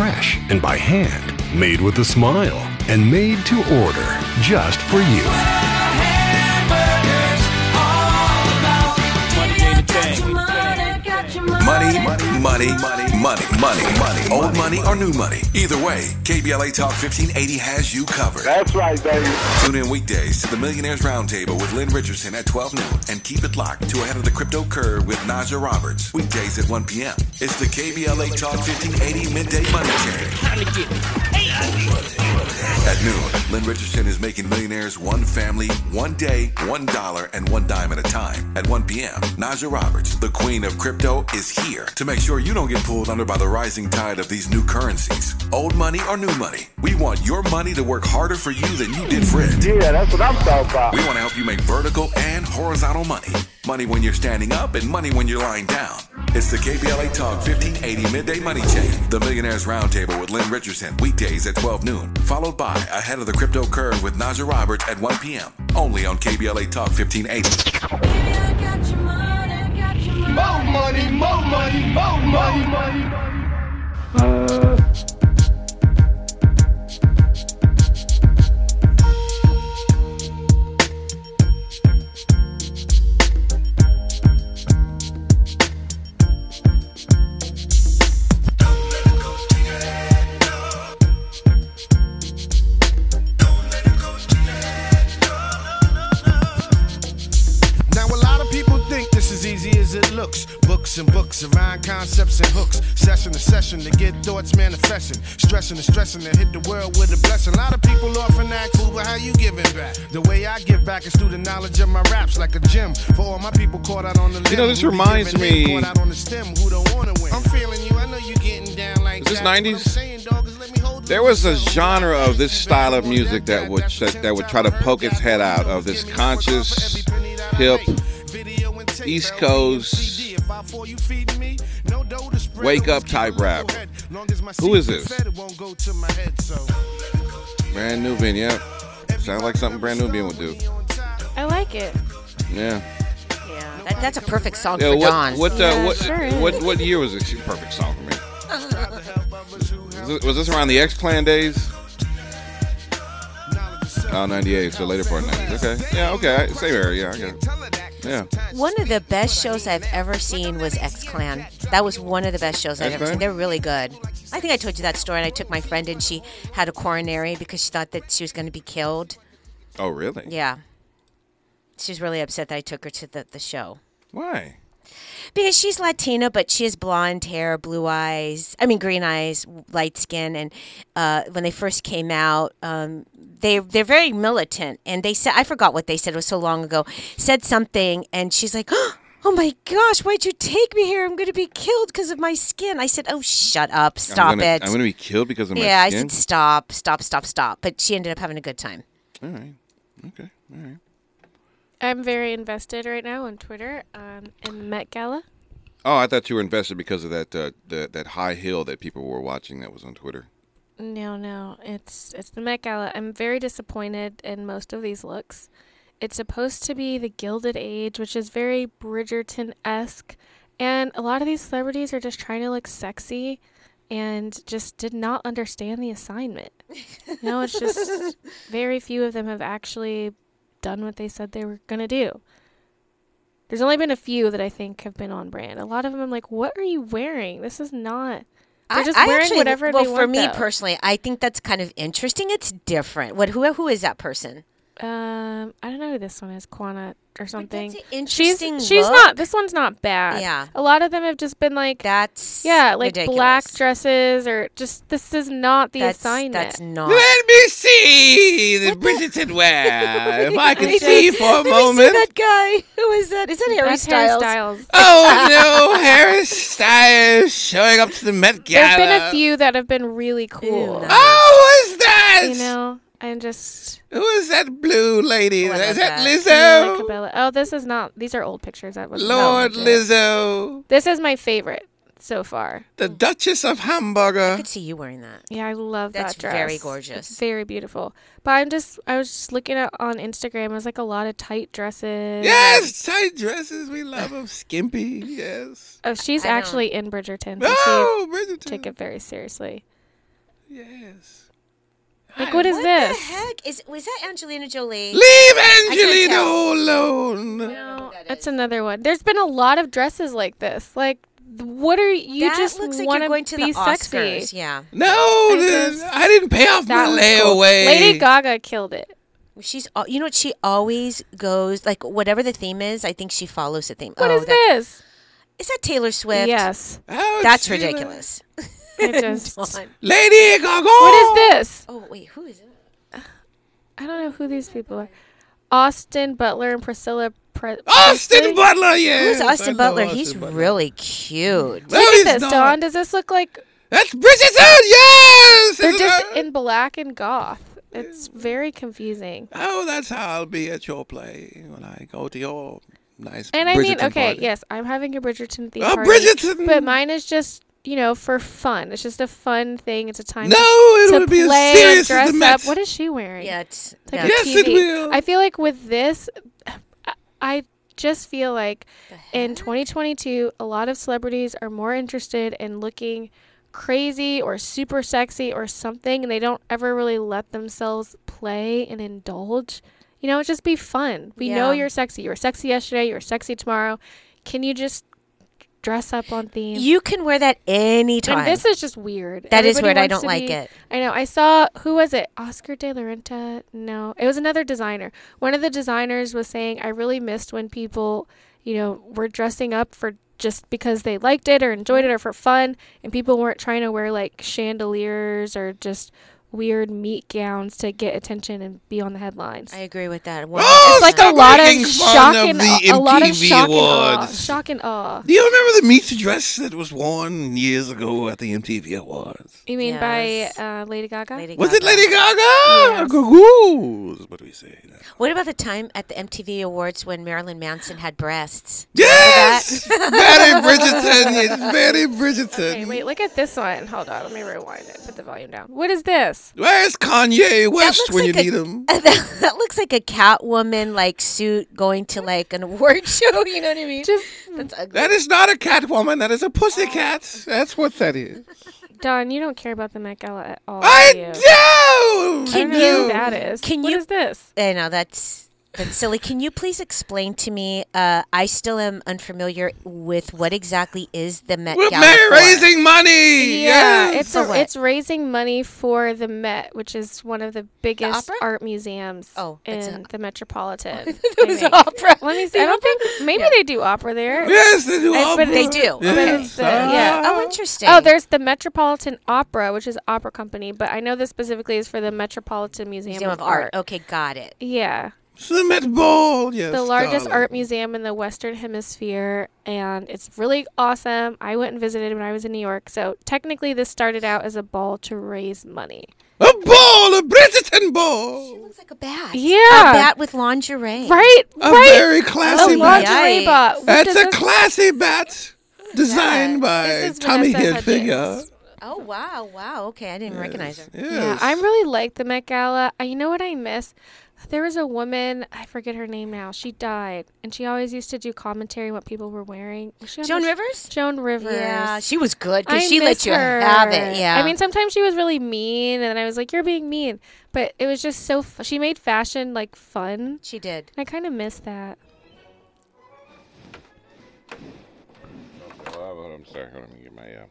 fresh and by hand, made with a smile, and made to order just for you. Money, money, money, money, money, money, money. Old money or new money. Either way, KBLA Talk 1580 has you covered. That's right, baby. Tune in weekdays to the Millionaires Roundtable with Lynn Richardson at 12 noon and keep it locked to Ahead of the Crypto Curve with Naja Roberts. Weekdays at 1 p.m. It's the KBLA Talk 1580 Midday Money Change. At noon, Lynn Richardson is making millionaires one family, one day, one dollar, and one dime at a time. At 1 p.m., Naja Roberts, the queen of crypto, is here to make sure you don't get pulled under by the rising tide of these new currencies. Old money or new money, we want your money to work harder for you than you did for it. Yeah, that's what I'm talking about. We want to help you make vertical and horizontal money. Money when you're standing up and money when you're lying down. It's the KBLA Talk 1580 Midday Money Chain, the Millionaires Roundtable with Lynn Richardson, weekdays at 12 noon, followed by Ahead of the Crypto Curve with Naja Roberts at 1 p.m. Only on KBLA Talk 1580. More money, more money, more money, money. Now looks. Books and books around concepts and hooks. Session to session to get thoughts manifesting. Stressing and stressing to hit the world with a blessing. A lot of people often ask, "Ooh, but how you giving back? The way I give back is through the knowledge of my raps, like a gym. For all my people caught out on the limb. know, this reminds me- Caught out on the stem, who don't wanna win. I'm feeling you. I know you getting down like Is this that. What I'm 90s? saying, dog, is let me hold There was a genre of this style of music that would that, that would try to poke its head out of this conscious, hip, East Coast, wake up type rap. Who is this? Brand Nubian, yeah. Sounds like something Brand Nubian would do. I like it. Yeah. Yeah, that, that's a perfect song Yeah. for What Don. what uh, Yeah, what, sure what what year was this perfect song for me? Was this, around the X Clan days? Oh, 98, so later part of 90s. Okay. Yeah, okay. Same area. Yeah, I get it. Yeah. One of the best shows I've ever seen was X Clan. That was one of the best shows I've ever seen. They're really good. I think I told you that story, and I took my friend, and she had a coronary because she thought that she was going to be killed. Oh, really? Yeah. She was really upset that I took her to the, the show. Why? Because she's Latina, but she has blonde hair, blue eyes. I mean, green eyes, light skin. And uh, when they first came out, um, they they're very militant. And they said, I forgot what they said. It was so long ago. Said something, and she's like, "Oh my gosh, why'd you take me here? I'm going to be killed because of my skin." I said, "Oh, shut up, stop I'm gonna, it." I'm gonna be killed because of my skin. yeah, I said, "Stop, stop, stop, stop." But she ended up having a good time. All right. Okay. All right. I'm very invested right now on Twitter um, in the Met Gala. Oh, I thought you were invested because of that uh, the, that high hill that people were watching that was on Twitter. No, no, it's it's the Met Gala. I'm very disappointed in most of these looks. It's supposed to be the Gilded Age, which is very Bridgerton esque, and a lot of these celebrities are just trying to look sexy, and just did not understand the assignment. You know, it's just very few of them have actually done what they said they were gonna do. There's only been a few that I think have been on brand. A lot of them, I'm like, what are you wearing? This is not. They're just I wearing actually- whatever well, for want. me though. personally, I think that's kind of interesting. It's different. What? Who? Who is that person? Um, I don't know who this one is, Quana or something. an interesting she's she's look. not. This one's not bad. Yeah. a lot of them have just been like That's yeah, like ridiculous. black dresses or just this is not the That's assignment. that's not. Let me see the Bridgerton wear. If I can see you for a Let me see moment. that guy. Who is that? Is that Harry That's Styles? Styles. Oh no, Harry Styles showing up to the Met Gala. There's been a few that have been really cool. no. Oh, who's that? You know, I'm just Who is that blue lady? Is that that. Lizzo? Cabello. Oh, this is not. These are old pictures. That was Lord not. Lizzo, This is my favorite so far. the Duchess of Hamburger. I could see you wearing that. Yeah, I love That's that dress. very It's gorgeous. very beautiful. But I'm just, I was just looking at on Instagram. It was like a lot of tight dresses. Yes, tight dresses. We love them. Skimpy. Yes. Oh, she's I know. actually in Bridgerton. So Oh, Bridgerton. took it very seriously. Yes. Like, what is what this? What the heck is? Was that Angelina Jolie? Leave Angelina alone. No, it's another one. There's been a lot of dresses like this. Like, what are you that just looks like want you're going to be the sexy? Yeah, No, I this- I didn't pay off my was cool. layaway. Lady Gaga killed it. she's. al- You know what? She always goes like whatever the theme is. I think she follows the theme. What oh, is that, this? Is that Taylor Swift? Yes. Oh, That's Sheila. ridiculous. I just. Lady Gaga. what is this? Oh wait, who is it? I don't know who these people are. Austin Butler and Priscilla Pre- Austin Presley? Butler, yes. Who's Austin Butler? Austin He's Butler. really cute. No, Look at this, not. Don. Does this look like That's Bridgerton, yes! they're just that- in black and goth? It's very confusing. Oh, that's how I'll be at your play when I go to your nice And I mean, okay, party. yes, I'm having a Bridgerton theme Oh, party, Bridgerton! but mine is just you know for fun. It's just a fun thing. It's a time No, to, it'll to be as play serious and as dress the Mets. up. What is she wearing? Yeah, it's, It's like yeah. a Yes, it will. I feel like with this, I- I just feel like in 2022, a lot of celebrities are more interested in looking crazy or super sexy or something, and they don't ever really let themselves play and indulge. You know, just be fun. We know you're sexy. You were sexy yesterday. You were sexy tomorrow. Can you just dress up on theme? You can wear that anytime. And this is just weird. That is Everybody weird. I don't like be- it. I know. I saw who was it? Oscar De La Renta? No, it was another designer. One of the designers was saying, "I really missed when people, you know, were dressing up for just because they liked it or enjoyed it or for fun, and people weren't trying to wear like chandeliers or just weird meat gowns to get attention and be on the headlines." I agree with that. Oh, it's like a stop lot of shock of and the a, a lot of MTV shock and awe. Awards. Shock and awe. Do you remember the meat dress that was worn years ago at the MTV Awards? You mean Yes. by uh, Lady Gaga? Lady Was it Lady Gaga? Yes. Goo-goo. What do we say? now? What about the time at the MTV Awards when Marilyn Manson had breasts? Yes! Betty Bridgerton. Yes, Betty Bridgerton. Okay, wait, look at this one. Hold on, let me rewind it. Put the volume down. What is this? Where's Kanye West looks when like you a- need him? that, that looks like a Catwoman like suit going to like an award show. You know what I mean? Just That's ugly. That is not a Catwoman. That is a pussycat. That's what that is. Don, you don't care about the Met Gala at all. I do you? do. I don't Can know you- who that is. can What you- is this? I know that's that's silly. Can you please explain to me? Uh, I still am unfamiliar with what exactly is the Met We're Gala ma- for. raising money. Yeah, yes. it's a, what? it's raising money for the Met, which is one of the biggest opera? art museums Oh, in a- the Metropolitan. It was an opera. Let me see. I don't think maybe they do opera there. Yes, they do. I- opera. but They do. But Yes. it's the, yeah. Oh, interesting. Oh, there's the Metropolitan Opera, which is opera company, but I know this specifically is for the Metropolitan Museum, Museum of Art. Okay, got it. Yeah. It's the Met Ball. Yes. the largest darling. art museum in the Western Hemisphere, and it's really awesome. I went and visited when I was in New York. So technically, this started out as a ball to raise money. A ball, a Bridgerton ball. She looks like a bat. Yeah. a bat with lingerie. Right, A right. very classy Oh, bat. lingerie yikes. bot. That's a classy bat designed by Tommy Vanessa Hilfiger. Oh wow, wow. Okay, I didn't recognize her. Yes. Yeah, I really like the Met Gala. Uh, You know what I miss? There was a woman, I forget her name now. She died, and she always used to do commentary on what people were wearing. Was she Joan Rivers? Joan Rivers. Yeah, she was good I because she let miss you her. have it. Yeah. I mean, sometimes she was really mean, and I was like, "You're being mean," but it was just so. F- she made fashion like fun. she did. I kind of miss that. Oh, I'm sorry. Let me get my. Uh...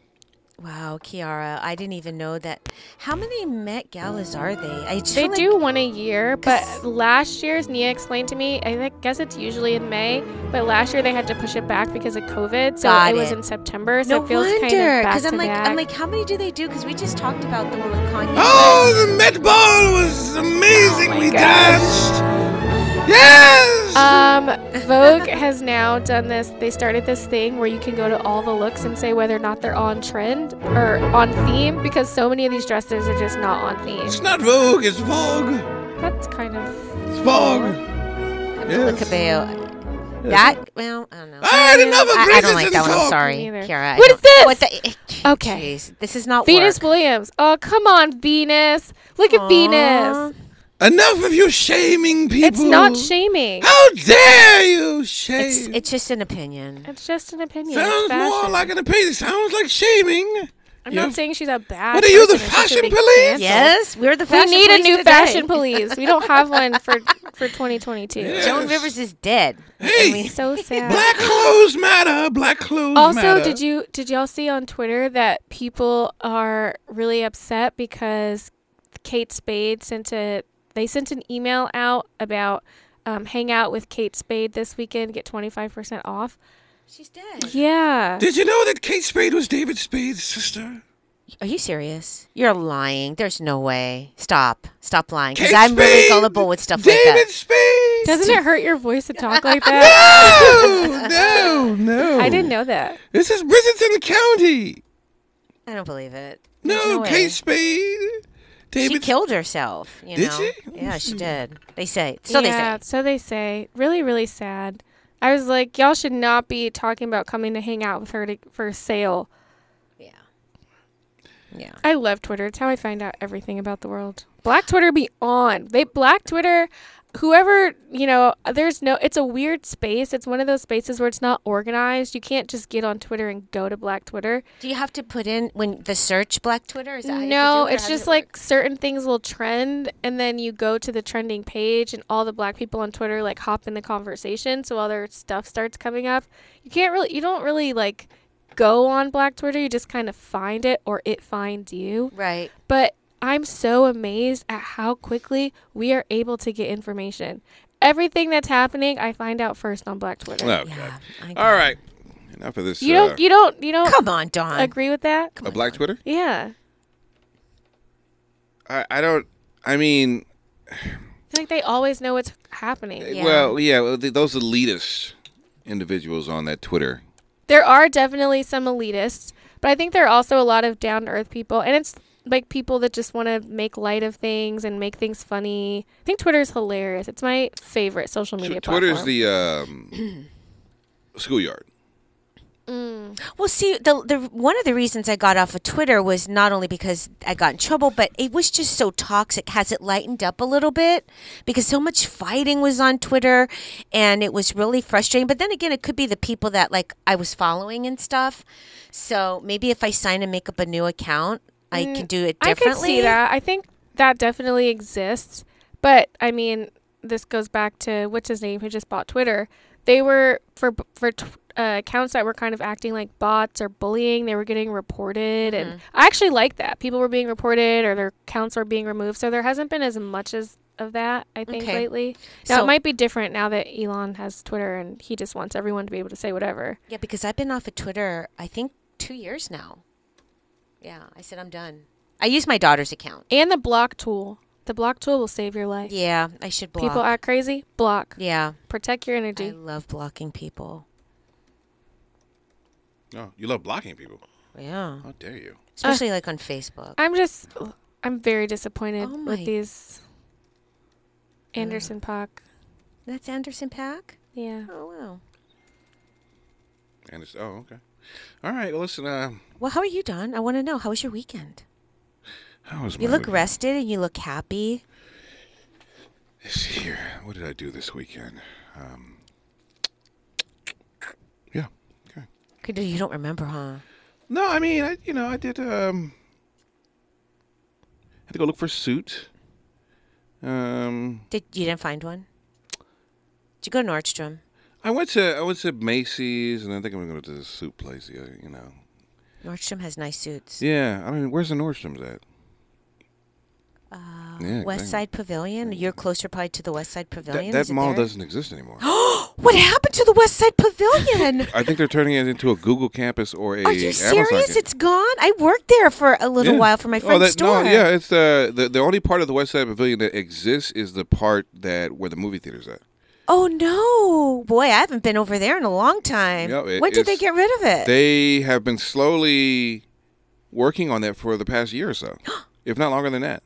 Wow, Kiara, I didn't even know that. How many Met Galas are they? I just They like- do one a year, but last year's Nia explained to me. I guess it's usually in May, but last year they had to push it back because of COVID, so Got it was in September. So No it feels kind wonder, of back because I'm to like, back. I'm like, how many do they do? Because we just talked about the one with Kanye. Oh, the Met Ball was oh amazing. Oh my we gosh. danced. Vogue has now done this. They started this thing where you can go to all the looks and say whether or not they're on trend or on theme because so many of these dresses are just not on theme. it's not Vogue. It's Vogue. That's kind of. It's Vogue. Camila Yes. Cabello. That well, I don't know. I had enough of I, I don't like that one. I'm sorry, Me neither. Kiara. What is this? What the, eh, Okay. Jeez, this is not Venus work. Williams. Oh, come on, Venus. Look at Aw. Venus. Enough of you shaming people. It's not shaming. How dare you shame? It's it's just an opinion. It's just an opinion. Sounds more like an opinion. Sounds like shaming. I'm You- not saying she's a bad. What are you, the person. It's just fashion police? canceled. Yes, we're the fashion. Police. We fashion need a new today. fashion police. We don't have one for for 2022. Yeah. Joan Rivers is dead. Hey, I mean, So sad. black clothes matter. Black clothes matter. also, matter. did you did y'all see on Twitter that people are really upset because Kate Spade sent a they sent an email out about um, hang out with Kate Spade this weekend, get 25% off. she's dead. Yeah. Did you know that Kate Spade was David Spade's sister? Are you serious? You're lying. There's no way. Stop. Stop lying. Because I'm really Spade, gullible with stuff David like that. David Spade. Doesn't it hurt your voice to talk like that? no, no, no. I didn't know that. This is Bridgerton County. I don't believe it. There's No, no. Kate Spade. She killed herself. You Did know? she? Yeah, she hmm. did. They say. So yeah, they say. so they say. Really, really sad. I was like, y'all should not be talking about coming to hang out with her to, for a sale. Yeah. Yeah. I love Twitter. It's how I find out everything about the world. Black Twitter be on. They Black Twitter, whoever, you know, there's no it's a weird space. It's one of those spaces where it's not organized. You can't just get on Twitter and go to Black Twitter. Do you have to put in when the search Black Twitter? Is that how you have to No, it, it's just it like certain things will trend and then you go to the trending page and all the black people on Twitter like hop in the conversation so all their stuff starts coming up. You can't really you don't really like go on Black Twitter, you just kind of find it or it finds you. right. But I'm so amazed at how quickly we are able to get information. Everything that's happening, I find out first on Black Twitter. Okay. Yeah. I All right. Enough of this. You uh, don't you don't you don't Come on, Don. agree with that? a black Twitter? Yeah. I, I don't. I mean, I feel like they always know what's happening. Yeah. well, yeah, well, th- those elitist individuals on that Twitter. There are definitely some elitists, but I think there are also a lot of down to earth people, and it's like people that just want to make light of things and make things funny. I think Twitter's hilarious. It's my favorite social media Tw- Twitter's the um, schoolyard. Well, see, the the one of the reasons I got off of Twitter was not only because I got in trouble, but it was just so toxic. Has it lightened up a little bit? Because so much fighting was on Twitter, and it was really frustrating. But then again, it could be the people that like I was following and stuff. So maybe if I sign and make up a new account, I can do it differently. I could see that. I think that definitely exists. But I mean, this goes back to what's his name who just bought Twitter. They were for for t- uh, accounts that were kind of acting like bots or bullying. They were getting reported, Mm-hmm. and I actually like that. People were being reported or their accounts were being removed. So there hasn't been as much as of that I think Okay. lately. Now So- it might be different now that Elon has Twitter and he just wants everyone to be able to say whatever. Yeah, because I've been off of Twitter, I think two years now. Yeah, I said I'm done. I use my daughter's account. And the block tool. The block tool will save your life. Yeah, I should block. People act crazy. Block. yeah, Protect your energy. I love blocking people. Oh, you love blocking people. Yeah, How dare you? especially like on Facebook. I'm just, I'm very disappointed Oh my- with these Anderson .Paak. That's Anderson .Paak. Yeah. Oh wow. And it's oh okay. All right. Well, listen. Uh, Well, how are you, Don? I want to know. How was your weekend? how was You look weekend? rested and you look happy. Let's see here. What did I do this weekend? Um, yeah. Okay. You don't remember, huh? No, I mean, I you know, I did. Um, had to go look for a suit. Um, Did you didn't find one? Did you go to Nordstrom? I went to I went to Macy's, and I think I'm gonna go to the suit place. You know. Nordstrom has nice suits. Yeah, I mean, where's the Nordstrom's at? Uh, Yeah, West exactly. Side Pavilion. You're closer probably to the West Side Pavilion. That, Is that it mall there? doesn't exist anymore. What happened to the West Side Pavilion? I think they're turning it into a Google campus or a Are you Amazon serious? campus. It's gone. I worked there for a little Yeah. while for my Oh, friend's that, store. No, yeah, it's uh, the the only part of the West Side Pavilion that exists is the part that where the movie theater's at. Oh no, boy, I haven't been over there in a long time. Yeah, it- when did they get rid of it? They have been slowly working on that for the past year or so, if not longer than that.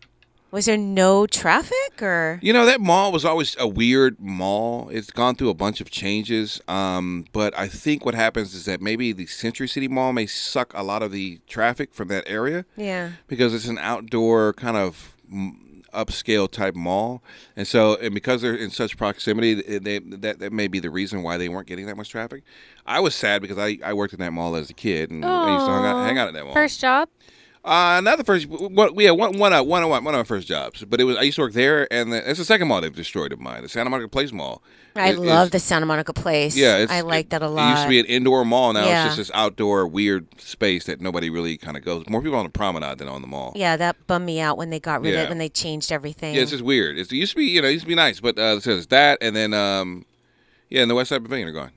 Was there no traffic or? You know, that mall was always a weird mall. It's gone through a bunch of changes. Um, but I think what happens is that maybe the Century City Mall may suck a lot of the traffic from that area Yeah. because it's an outdoor kind of upscale type mall, and so and because they're in such proximity, they, that that may be the reason why they weren't getting that much traffic. I was sad because I, I worked in that mall as a kid and I used to hang out, hang out at that mall. First job? Uh, not the first. One, yeah, one, one, uh, one, of, one of my first jobs. But it was I used to work there, and the, it's the second mall they've destroyed of mine, the Santa Monica Place Mall. I It- love the Santa Monica place. Yeah, it's, I like it, that a lot. It used to be an indoor mall. Now Yeah. it's just this outdoor weird space that nobody really kind of goes. More people on the promenade than on the mall. yeah, that bummed me out when they got rid of it when they changed everything. Yeah, it's just weird. It's, it used to be, you know, it used to be nice, but uh, it says that, and then, um, yeah, and the West Side Pavilion are gone.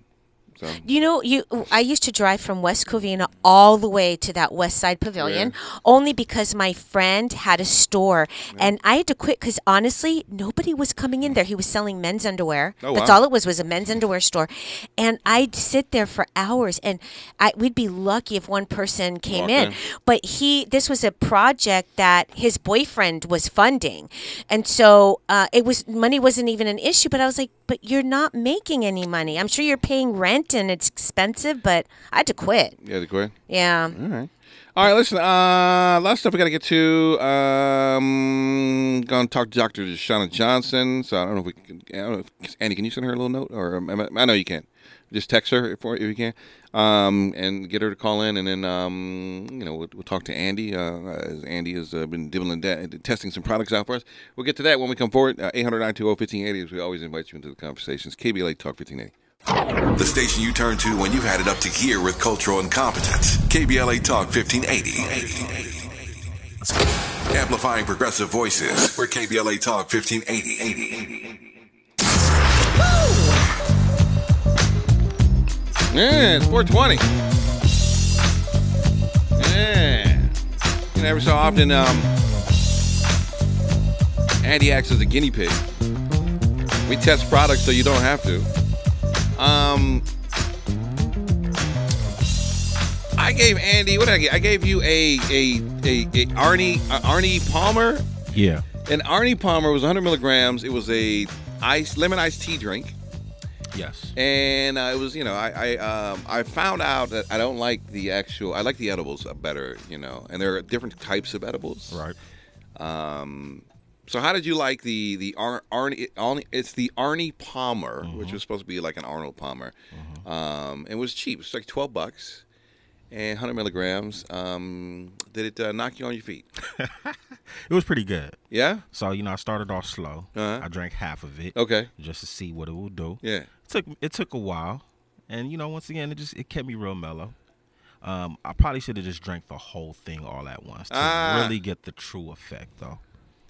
So You know, you I used to drive from West Covina all the way to that West Side Pavilion only because my friend had a store and I had to quit cuz honestly, nobody was coming in there. He was selling men's underwear. Oh, That's wow. all it was was a men's underwear store. And I'd sit there for hours and I we'd be lucky if one person came in. in. But he this was a project that his boyfriend was funding. And so uh, it was money wasn't even an issue, but I was like, but you're not making any money. I'm sure you're paying rent and it's expensive, but I had to quit. yeah, to quit. Yeah. All right. All right, listen. Uh, last stuff we got to get to. Um, to talk to Dr. Shauna Johnson. So I don't know if we can. I don't know if, Andy, can you send her a little note? Or um, I know you can. Just text her if, if you can, um, and get her to call in, and then um, you know we'll, we'll talk to Andy. Uh, as Andy has uh, been dibbling da- testing some products out for us. We'll get to that when we come forward. Uh, 800 1580 as we always invite you into the conversations. KBLA Talk 1580. The station you turn to when you've had it up to gear with cultural incompetence. KBLA Talk 1580. Amplifying progressive voices. We're KBLA Talk 1580. Yeah, it's 420. Yeah. You know, every so often, um, Andy acts as a guinea pig. We test products so you don't have to. Um, I gave Andy, what did I get? I gave you a a a, a Arnie a Arnie Palmer. Yeah. And Arnie Palmer was 100 milligrams. It was a ice lemon iced tea drink Yes. and uh, it was you know I I um, I found out that I don't like the actual I like the edibles better you know and there are different types of edibles Right. um so how did you like the the Ar- Arnie Arnie it's the Arnie Palmer which was supposed to be like an Arnold Palmer um it was cheap it's like 12 bucks and 100 milligrams um did it uh, knock you on your feet It was pretty good. yeah So you know, I started off slow. Uh-huh. I drank half of it okay just to see what it would do. yeah It took it took a while, and you know, once again, it just it kept me real mellow. Um, I probably should have just drank the whole thing all at once to Ah. really get the true effect, though.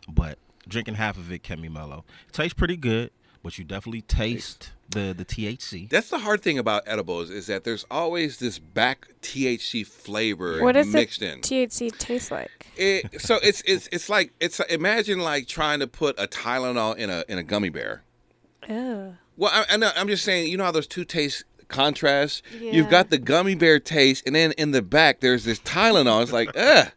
But drinking half of it kept me mellow. It tastes pretty good, but you definitely taste the the THC. That's the hard thing about edibles is that there's always this back THC flavor What does mixed the in. THC taste like? It, so it's it's it's like it's imagine like trying to put a Tylenol in a in a gummy bear. Ew. Well, I, I know, I'm just saying, you know how those two tastes contrast. Yeah. You've got the gummy bear taste, and then in the back there's this Tylenol. It's like ugh,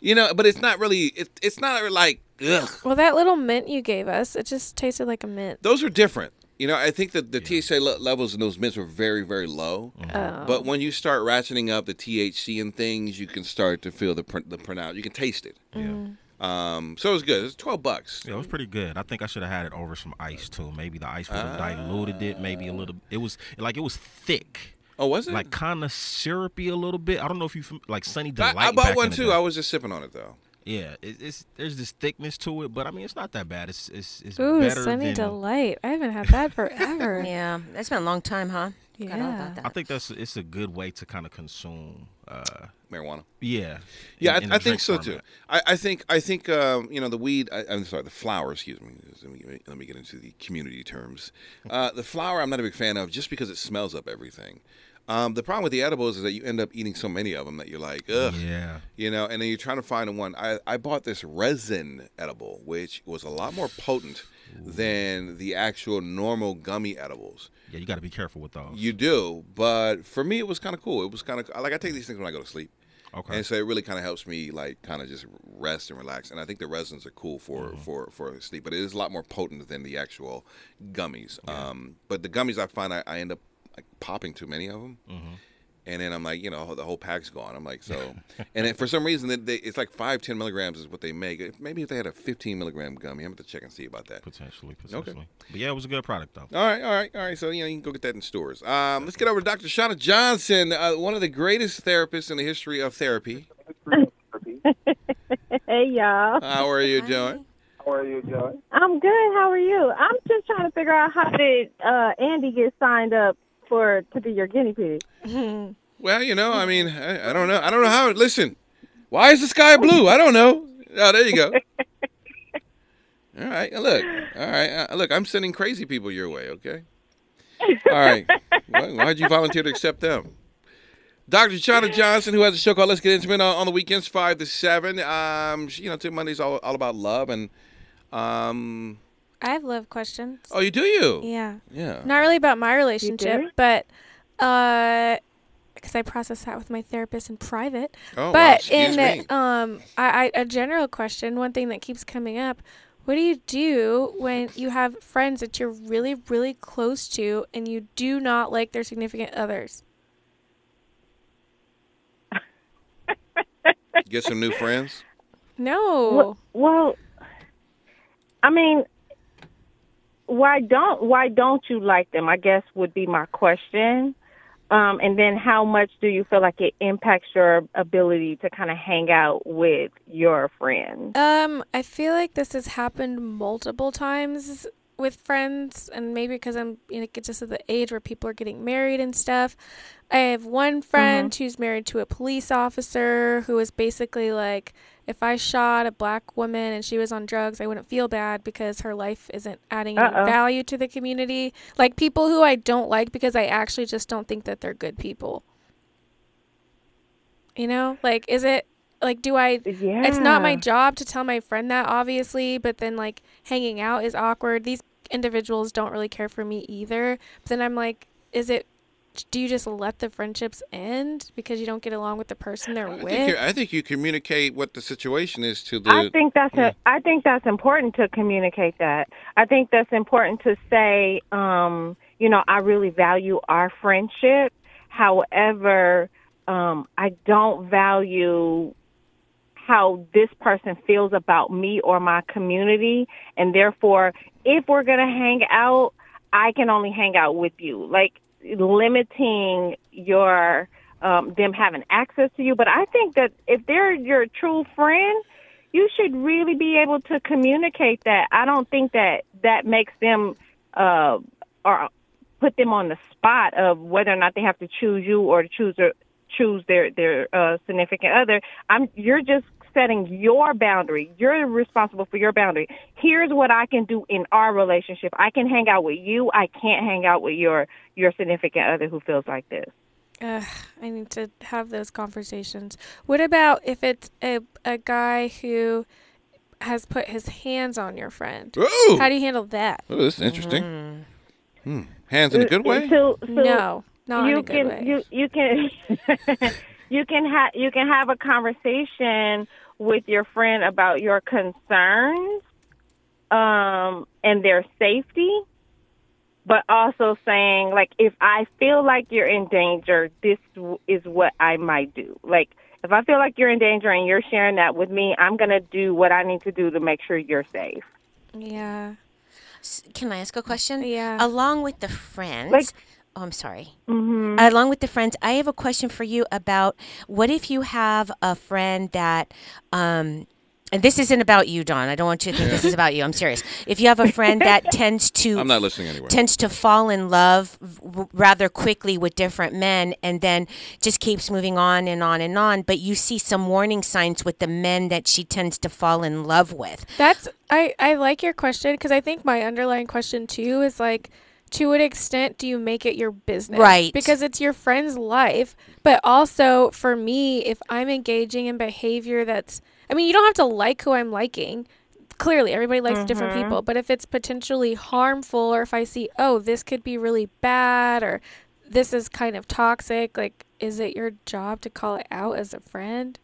you know, but it's not really. It, it's not like ugh. Well, that little mint you gave us, it just tasted like a mint. Those are different. You know, I think that the THC le- levels in those mints were very, very low. Oh. But when you start ratcheting up the THC and things, you can start to feel the pr- the pronounce. You can taste it. Mm. Um, so it was good. It was twelve bucks. Yeah, it was pretty good. I think I should have had it over some ice too. Maybe the ice would have diluted it. Maybe a little. It was like it was thick, Oh, was it? like kind of syrupy a little bit. I don't know if you like Sunny I, Delight. I back bought in one too. I was just sipping on it though. Yeah, it, it's there's this thickness to it, but I mean it's not that bad. It's it's, it's Ooh, better Sunny than. Delight. I haven't had that forever. Yeah. it's been a long time, huh? Yeah. about that. I think that's it's a good way to kind of consume. Uh, Marijuana. yeah. Yeah, in- in I, I think drink so too. I, I think I think um, you know the weed. I, I'm sorry, the flower. Excuse me. Let me, let me get into the community terms. Uh, the flower, I'm not a big fan of, just because it smells up everything. Um, the problem with the edibles is that you end up eating so many of them that you're like, ugh. Yeah. You know, and then you're trying to find one. I, I bought this resin edible, which was a lot more potent than the actual normal gummy edibles. Yeah, you got to be careful with those. You do, but for me, it was kind of cool. It was kind of like I take these things when I go to sleep. Okay. And so it really kind of helps me like kind of just rest and relax. And I think the resins are cool for Mm-hmm. for for sleep, but it is a lot more potent than the actual gummies. Um, but the gummies I find I, I end up like popping too many of them, Mm-hmm. And then I'm like, you know, the whole pack's gone. I'm like, so, and then for some reason, they, they, it's like five, 10 milligrams is what they make. Maybe if they had a 15 milligram gummy, I'm going to check and see about that. Potentially, potentially. But yeah, it was a good product though. All right, all right, all right. So you know you can go get that in stores. Um, let's get over to Dr. Shauna Johnson, uh, one of the greatest therapists in the history of therapy. Hey y'all. How are you doing? How are you, Joy? I'm good. How are you? I'm just trying to figure out how did uh, Andy get signed up for to be your guinea pig. Well, you know, I mean, I, I don't know. I don't know how. Listen, why is the sky blue? I don't know. Oh, there you go. All right, look. All right, uh, look. I'm sending crazy people your way. Okay. All right. Why, why'd you volunteer to accept them? Dr. Shauna Johnson, who has a show called Let's Get Intimate on, on the weekends, five to seven. Um, she, you know, two Mondays all, all about love and, um. I have love questions. Oh, you do you? Yeah. Yeah. Not really about my relationship, do? but uh because I process that with my therapist in private. Oh, wow, but excuse in me. um I, I a general question, one thing that keeps coming up, what do you do when you have friends that you're really really close to and you do not like their significant others? Get some new friends. No. Well, I mean, why don't why don't you like them? I guess would be my question. Um, and then, how much do you feel like it impacts your ability to kind of hang out with your friends? Um, I feel like this has happened multiple times with friends, and maybe because I'm you know just at the age where people are getting married and stuff. I have one friend mm-hmm. who's married to a police officer who is basically like, if I shot a black woman and she was on drugs, I wouldn't feel bad because her life isn't adding any value to the community. Like people who I don't like because I actually just don't think that they're good people. You know, like is it like do I Yeah, it's not my job to tell my friend that obviously but then like hanging out is awkward these individuals don't really care for me either but then i'm like is it do you just let the friendships end because you don't get along with the person they're I with you, I think you communicate what the situation is to the. I think that's a, I think that's important to communicate that. I think that's important to say, um, you know, I really value our friendship. However, um, I don't value how this person feels about me or my community, and therefore, if we're gonna hang out, I can only hang out with you. Like limiting your um, them having access to you. But I think that if they're your true friend, you should really be able to communicate that. I don't think that that makes them uh, or put them on the spot of whether or not they have to choose you or choose or choose their their uh, significant other. I'm you're just setting your boundary. You're responsible for your boundary. Here's what I can do in our relationship. I can hang out with you. I can't hang out with your your significant other who feels like this. Ugh, i need to have those conversations what about if it's a, a guy who has put his hands on your friend Ooh, how do you handle that oh, this is interesting. Hmm. Hands in a good way. So, so no not in you a good can way you you can you can have you can have a conversation with your friend about your concerns um and their safety but also saying like if i feel like you're in danger this is what i might do like if i feel like you're in danger and you're sharing that with me i'm going to do what i need to do to make sure you're safe yeah Can I ask a question? Yeah. Along with the friends. Like- oh, I'm sorry. mhm Along with the friends, I have a question for you about what if you have a friend that, um, and this isn't about you, Don. I don't want you to think this is about you. I'm serious. If you have a friend that tends to I'm not listening anywhere. tends to fall in love v- rather quickly with different men and then just keeps moving on and on and on but you see some warning signs with the men that she tends to fall in love with That's I I like your question because I think my underlying question too is like to what extent do you make it your business? Right. Because it's your friend's life, but also for me if I'm engaging in behavior that's I mean, you don't have to like who I'm liking. Clearly, everybody likes different mm-hmm. people, but if it's potentially harmful or if I see, oh, this could be really bad or this is kind of toxic, like is it your job to call it out as a friend?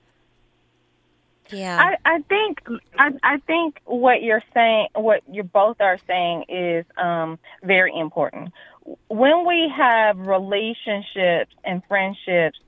Yeah. I, I think I, I think what you're saying, what you both are saying, is um, very important. When we have relationships and friendships,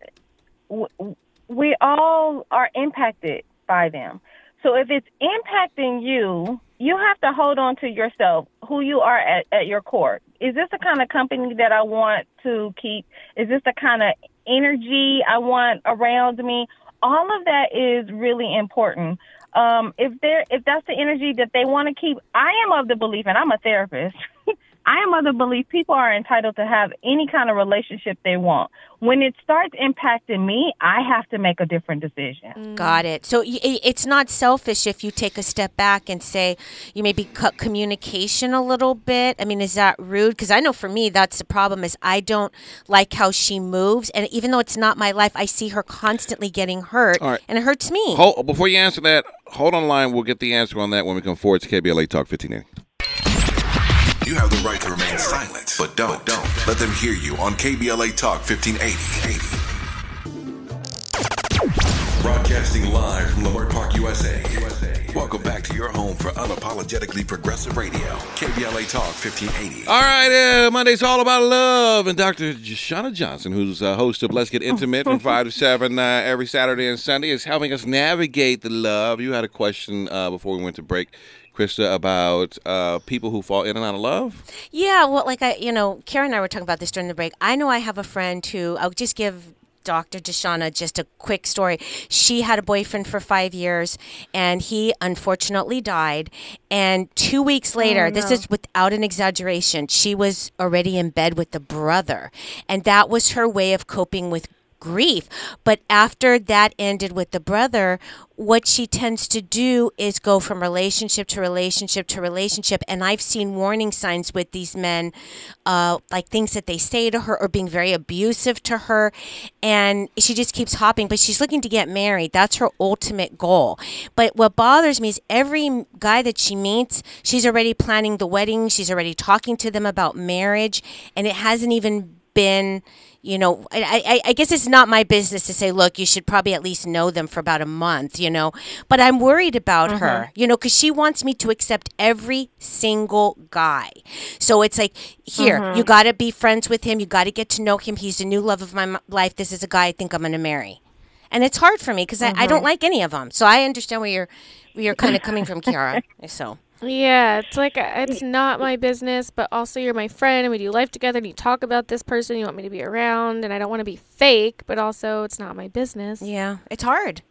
we all are impacted by them. So if it's impacting you, you have to hold on to yourself, who you are at, at your core. Is this the kind of company that I want to keep? Is this the kind of energy I want around me? All of that is really important. Um, if there, if that's the energy that they want to keep, I am of the belief, and I'm a therapist. I am of the belief people are entitled to have any kind of relationship they want. When it starts impacting me, I have to make a different decision. Mm. Got it. So it's not selfish if you take a step back and say you maybe cut communication a little bit. I mean, is that rude? Because I know for me, that's the problem. Is I don't like how she moves, and even though it's not my life, I see her constantly getting hurt, All right. and it hurts me. Hold, before you answer that, hold on the line. We'll get the answer on that when we come forward to KBLA Talk 1580. You have the right to remain silent, but don't, don't let them hear you on KBLA Talk 1580. Broadcasting live from Leimert Park, USA. Welcome back to your home for unapologetically progressive radio, KBLA Talk 1580. All right, uh, Monday's all about love, and Dr. Shauna Johnson, who's a host of Let's Get Intimate from five to seven uh, every Saturday and Sunday, is helping us navigate the love. You had a question uh, before we went to break, Crysta, about uh, people who fall in and out of love. Yeah, well, like I, you know, Karen and I were talking about this during the break. I know I have a friend who I'll just give Dr. Deshauna just a quick story. She had a boyfriend for five years, and he unfortunately died. And two weeks later, this is without an exaggeration, she was already in bed with the brother, and that was her way of coping with grief. But after that ended with the brother, what she tends to do is go from relationship to relationship to relationship. And I've seen warning signs with these men, uh, like things that they say to her or being very abusive to her. And she just keeps hopping, but she's looking to get married. That's her ultimate goal. But what bothers me is every guy that she meets, she's already planning the wedding, she's already talking to them about marriage, and it hasn't even been you know I, I, I guess it's not my business to say look you should probably at least know them for about a month you know but i'm worried about her uh-huh. you know because she wants me to accept every single guy. So it's like here you mm-hmm. got to be friends with him. You got to get to know him. He's the new love of my m- life. This is a guy i think i'm going to marry. And it's hard for me because I, I don't mm-hmm. like any of them so i understand where you're where you're kind of coming from kiara. So Yeah, it's like uh, it's not my business, but also you're my friend and we do life together and you talk about this person you want me to be around and I don't want to be fake, but also it's not my business. yeah it's hard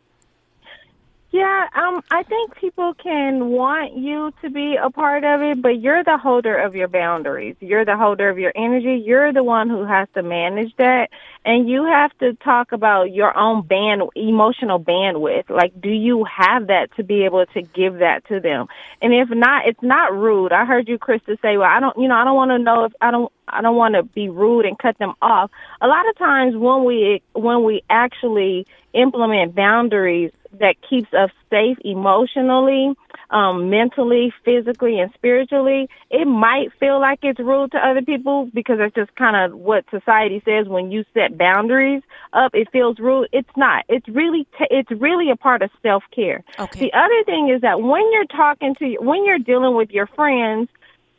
Yeah, um, I think people can want you to be a part of it, but you're the holder of your boundaries. You're the holder of your energy. You're the one who has to manage that, and you have to talk about your own band, emotional bandwidth. Like, do you have that to be able to give that to them? And if not, it's not rude. I heard you, Crysta, say, "Well, I don't, you know, I don't want to know if I don't." I don't want to be rude and cut them off. A lot of times when we when we actually implement boundaries that keeps us safe emotionally, um, mentally, physically, and spiritually, it might feel like it's rude to other people because that's just kind of what society says when you set boundaries up. It feels rude. It's not. It's really t- it's really a part of self care. Okay. The other thing is that when you're talking to when you're dealing with your friends,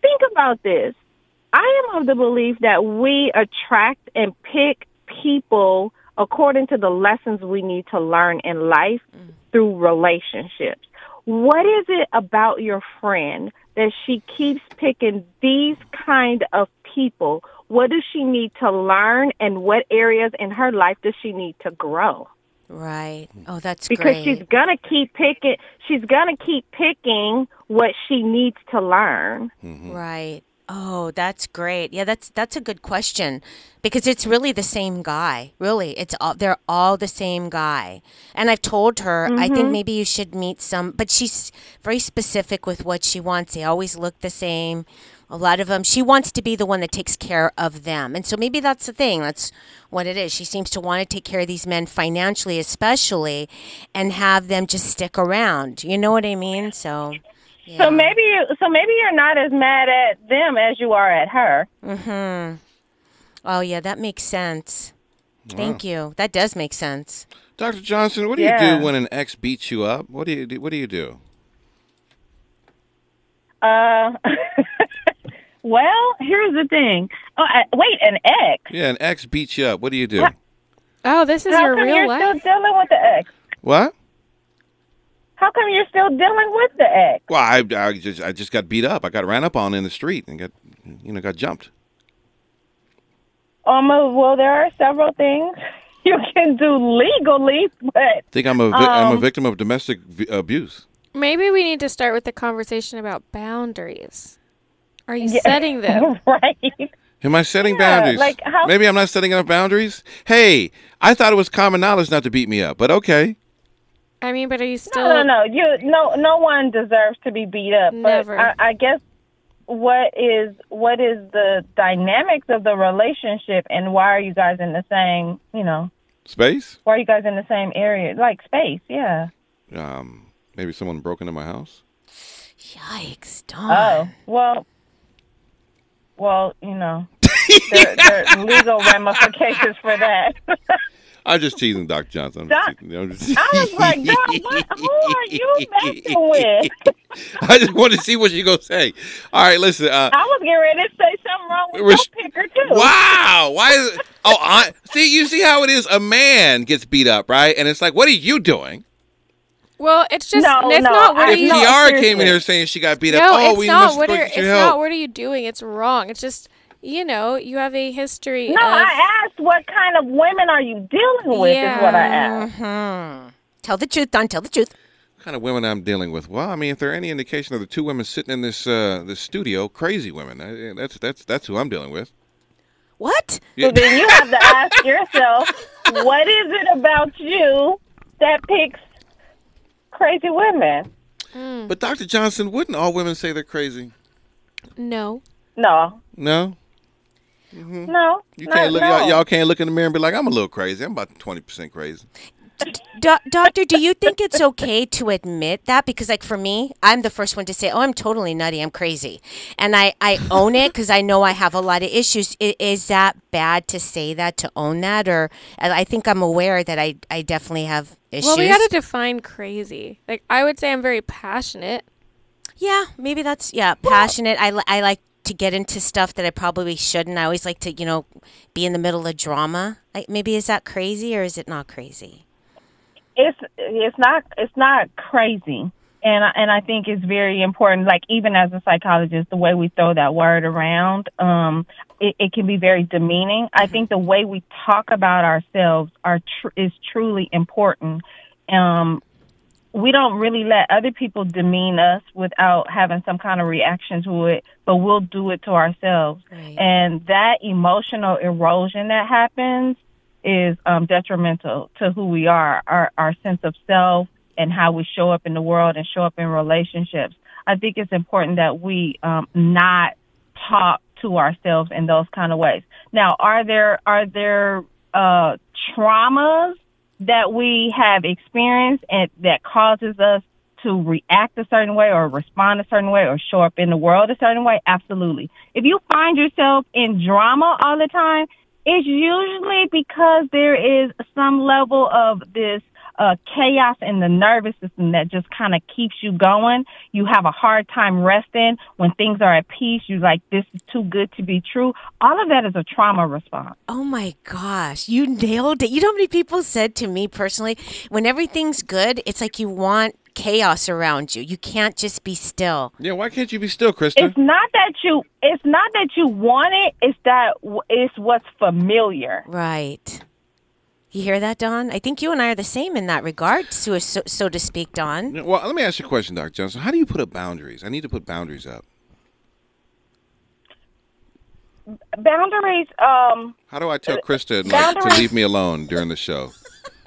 think about this. I am of the belief that we attract and pick people according to the lessons we need to learn in life mm. through relationships. What is it about your friend that she keeps picking these kind of people? What does she need to learn and what areas in her life does she need to grow? right mm. oh that's Because great she's gonna keep picking she's gonna keep picking what she needs to learn. Mm-hmm. Right. Oh, that's great. Yeah, that's that's a good question because it's really the same guy. Really, it's all they're all the same guy. And I've told her I think mm-hmm. maybe you should meet some, but she's very specific with what she wants. They always look the same. A lot of them, she wants to be the one that takes care of them. And so maybe that's the thing. That's what it is. She seems to want to take care of these men financially, especially, and have them just stick around. You know what I mean? So, yeah. So maybe you, so maybe you're not as mad at them as you are at her. Mhm. Oh yeah, that makes sense. Thank you. That does make sense. Dr. Johnson, what do you do when an ex beats you up? What do you do? What do you do? Uh, well, here's the thing. Oh, I, wait, an ex. Yeah, an ex beats you up. What do you do? Oh, this is How your come real you're life. still dealing with the ex? What? How come you're still dealing with the ex? Well, I, I just I just got beat up. I got ran up on in the street and got you know got jumped. Um, uh, well, there are several things you can do legally, but I think I'm a vi- I'm a Um, victim of domestic v- abuse. Maybe we need to start with the conversation about boundaries. Are you Yeah. setting them? right. Am I setting Yeah, boundaries? like how- Maybe I'm not setting enough boundaries. Hey, I thought it was common knowledge not to beat me up, but okay. I mean, but are you still? No, no, no. You no no one deserves to be beat up. Never. But I, I guess what is what is the dynamics of the relationship and why are you guys in the same you know Space? why are you guys in the same area like space? Yeah. Um, maybe someone broke into my house. Yikes, Don. Oh well. Well, you know, there, there are legal ramifications for that. I'm just teasing, Dr. Johnson. I'm Doc- just teasing. I'm just- I was like, God, what, who are you messing with? I just wanted to see what you're gonna say. All right, listen. Uh, I was getting ready to say something wrong with Res- your picker too. wow, why is it? Oh, I see. You see how it is. A man gets beat up, right? And it's like, what are you doing? Well, it's just No, it's no, not what I- are you no, came in here saying she got beat up. No, oh, it's we not must what are get it's your not help. what are you doing? It's wrong. It's just you know, you have a history No, of I asked what kind of women are you dealing with is what I Yeah. asked. Hmm. Tell the truth, Don. Tell the truth. What kind of women I'm dealing with? Well, I mean, if there are any indication of the two women sitting in this uh, this studio, crazy women. I- That's that's that's who I'm dealing with. What? Yeah. So then you have to ask yourself, what is it about you that picks crazy women? But Dr. Johnson, wouldn't all women say they're crazy? no. No, No, Mm-hmm. no. you can't look. no. Y'all, y'all can't look in the mirror and be like, "I'm a little crazy. I'm about twenty percent crazy." Do- doctor, do you think it's okay to admit that? Because, like, for me, I'm the first one to say, "Oh, I'm totally nutty. I'm crazy," and I I own it because I know I have a lot of issues. I- Is that bad to say that to own that, or I I think I'm aware that I I definitely have issues. Well, we got to define crazy. Like I would say I'm very passionate. Yeah, maybe that's yeah, passionate. I, li- I like to get into stuff that I probably shouldn't. I always like to, you know, be in the middle of drama. Like, maybe is that crazy or is it not crazy? it's it's not it's not crazy and I, and I think it's very important like even as a psychologist the way we throw that word around um it, it can be very demeaning I think the way we talk about ourselves are tr- is truly important um we don't really let other people demean us without having some kind of reaction to it but we'll do it to ourselves Right. and that emotional erosion that happens is um, detrimental to who we are, our, our sense of self, and how we show up in the world and show up in relationships. I think it's important that we um, not talk to ourselves in those kind of ways. Now, are there are there uh, traumas that we have experienced and that causes us to react a certain way or respond a certain way or show up in the world a certain way? Absolutely. If you find yourself in drama all the time, it's usually because there is some level of this uh, chaos in the nervous system that just kind of keeps you going. You have a hard time resting when things are at peace. You're like, this is too good to be true. All of that is a trauma response. Oh my gosh, you nailed it. You know how many people said to me personally, when everything's good, it's like you want chaos around you. You can't just be still. Yeah, why can't you be still, Crysta? It's not that you. It's not that you want it. It's that it's what's familiar. Right. You hear that, Don? I think you and I are the same in that regard, so, so, so to speak, Don. Well, let me ask you a question, Dr. Johnson. How do you put up boundaries? I need to put boundaries up. Boundaries. Um. How do I tell Crysta like, to leave me alone during the show?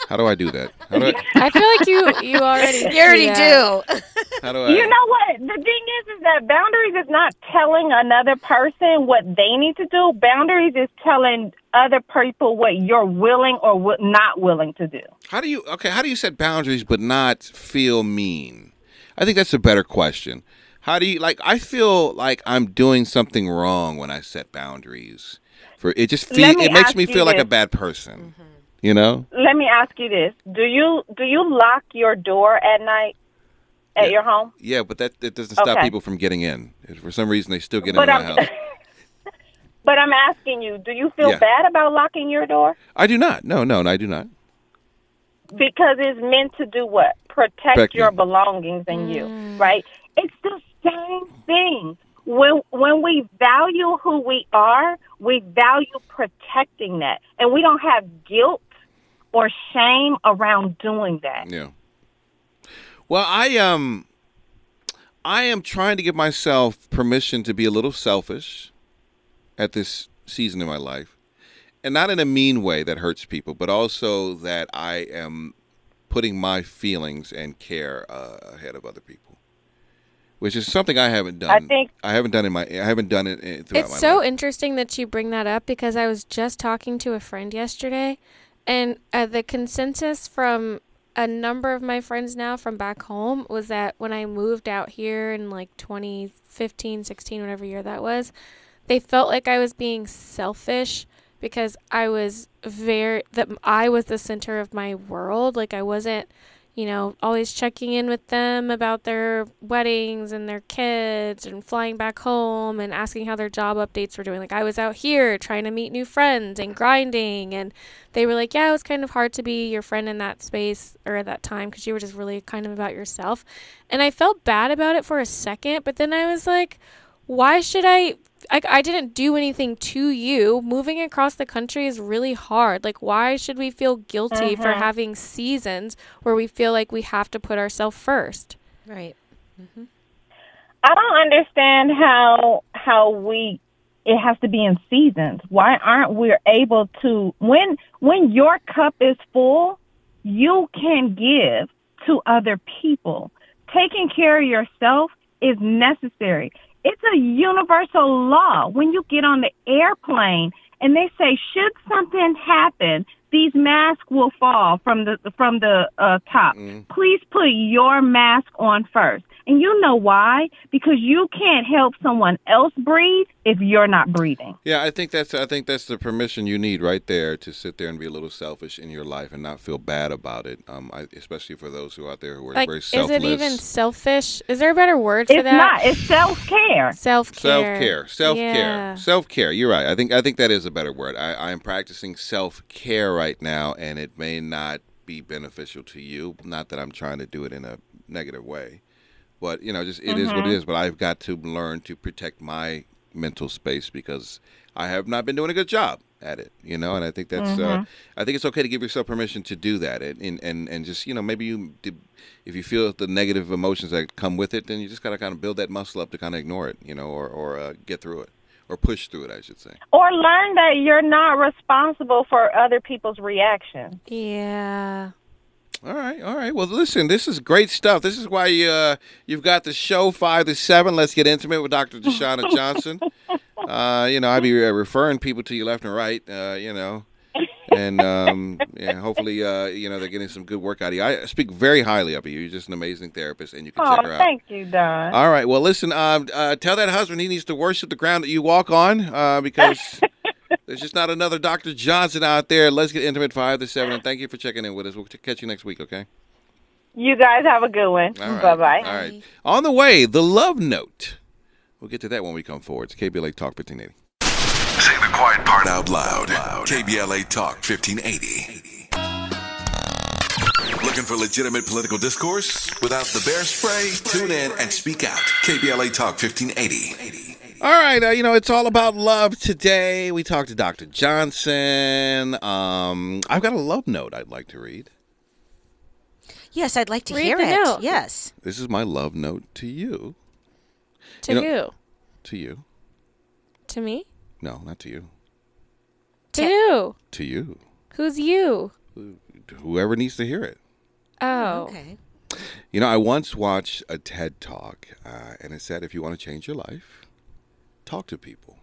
How do I do that? How do I, I feel like you you already You already that. do. how do I You know what? The thing is, is that boundaries is not telling another person what they need to do. Boundaries is telling other people what you're willing or what not willing to do. How do you okay? How do you set boundaries but not feel mean? I think that's a better question. How do you like? I feel like I'm doing something wrong when I set boundaries. For it just feel, it makes me you feel like a bad person. Mm-hmm. You know? Let me ask you this: Do you do you lock your door at night at Yeah. your home? Yeah, but that, that doesn't stop Okay. people from getting in. For some reason, they still get But into my I'm house. but I'm asking you: Do you feel Yeah. bad about locking your door? I do not. No, no, no, I do not. Because it's meant to do what? Protect Protect your you. belongings and you, mm. right? It's the same thing. When when we value who we are, we value protecting that, and we don't have guilt or shame around doing that. Yeah. Well, I um, I am trying to give myself permission to be a little selfish at this season in my life, and not in a mean way that hurts people, but also that I am putting my feelings and care uh, ahead of other people, which is something I haven't done. I think- I haven't done in my. I haven't done it throughout It's my so life. interesting that you bring that up because I was just talking to a friend yesterday, and uh, the consensus from a number of my friends now from back home was that when I moved out here in like 2015, 16, whatever year that was, they felt like I was being selfish because I was very that I was the center of my world. Like I wasn't, you know, always checking in with them about their weddings and their kids and flying back home and asking how their job updates were doing. Like I was out here trying to meet new friends and grinding and they were like, "Yeah, it was kind of hard to be your friend in that space or at that time because you were just really kind of about yourself." And I felt bad about it for a second, but then I was like, why should I, I I didn't do anything to you. Moving across the country is really hard. Like why should we feel guilty for Mhm. having seasons where we feel like we have to put ourselves first? Right. I don't understand how how we it has to be in seasons. Why aren't we able to when when your cup is full, you can give to other people. Taking care of yourself is necessary. It's a universal law. When you get on the airplane and they say should something happen, these masks will fall from the from the uh, top. Please put your mask on first. And you know why? Because you can't help someone else breathe if you're not breathing. Yeah, I think that's I think that's the permission you need right there to sit there and be a little selfish in your life and not feel bad about it. Um, I, especially for those who are out there who are Like very is it even selfish? Is there a better word for It's that? not. It's self care. self care. Self care. care, self care, Yeah. self care. You're right. I think I think that is a better word. I, I am practicing self care right now, and it may not be beneficial to you. Not that I'm trying to do it in a negative way, but you know, just it is what it Mhm. is. But I've got to learn to protect my mental space because I have not been doing a good job at it. You know, and I think that's uh, Mhm. I think it's okay to give yourself permission to do that, and and and, and just you know maybe you if you feel the negative emotions that come with it, then you just gotta kind of build that muscle up to kind of ignore it, you know, or or uh, get through it or push through it, I should say. Or learn that you're not responsible for other people's reactions. Yeah. All right, all right. Well, listen, this is great stuff. This is why uh, you've got the show five to seven. Let's get intimate with Dr. Deshauna Johnson. Uh, you know, I'll be uh, referring people to you left and right. Uh, you know, and um, yeah, hopefully, uh, you know, they're getting some good work out of you. I speak very highly of you. You're just an amazing therapist, and you can Oh, check her out. thank you, Don. All right. Well, listen. Um, uh, tell that husband he needs to worship the ground that you walk on, uh, because there's just not another Dr. Johnson out there. Let's get intimate five to seven, and thank you for checking in with us. We'll catch you next week. Okay. You guys have a good one. All right. Bye bye. All right. On the way, the love note. We'll get to that when we come forward. It's KBLA Talk 1580. Say the quiet part out loud. KBLA Talk 1580. Looking for legitimate political discourse without the bear spray? Tune in and speak out. KBLA Talk 1580. All right, uh, you know it's all about love today. We talked to Dr. Johnson. Um, I've got a love note I'd like to read. Yes, I'd like to Read hear it. note. Yes. This is my love note to you. To You who? To you. To me? No, not to you. To who? To you. Who's you? Whoever needs to hear it. Oh. Okay. You know, I once watched a TED talk, uh, and it said if you want to change your life, talk to people.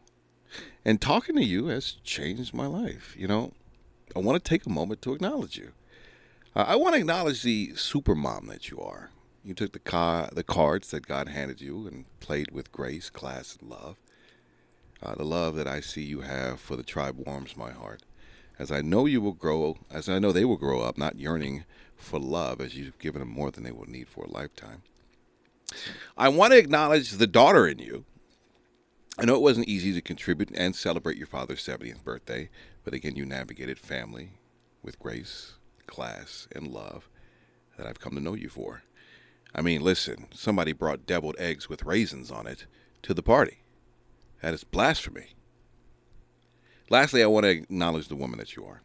And talking to you has changed my life. You know, I want to take a moment to acknowledge you. I want to acknowledge the super mom that you are. You took the car, the cards that God handed you, and played with grace, class, and love. Uh, the love that I see you have for the tribe warms my heart. as I know you will grow, as I know they will grow up, not yearning for love, as you've given them more than they will need for a lifetime. I want to acknowledge the daughter in you. I know it wasn't easy to contribute and celebrate your father's 70th birthday, but again, you navigated family with grace, class, and love that I've come to know you for. I mean, listen, somebody brought deviled eggs with raisins on it to the party. That is blasphemy. Lastly, I want to acknowledge the woman that you are.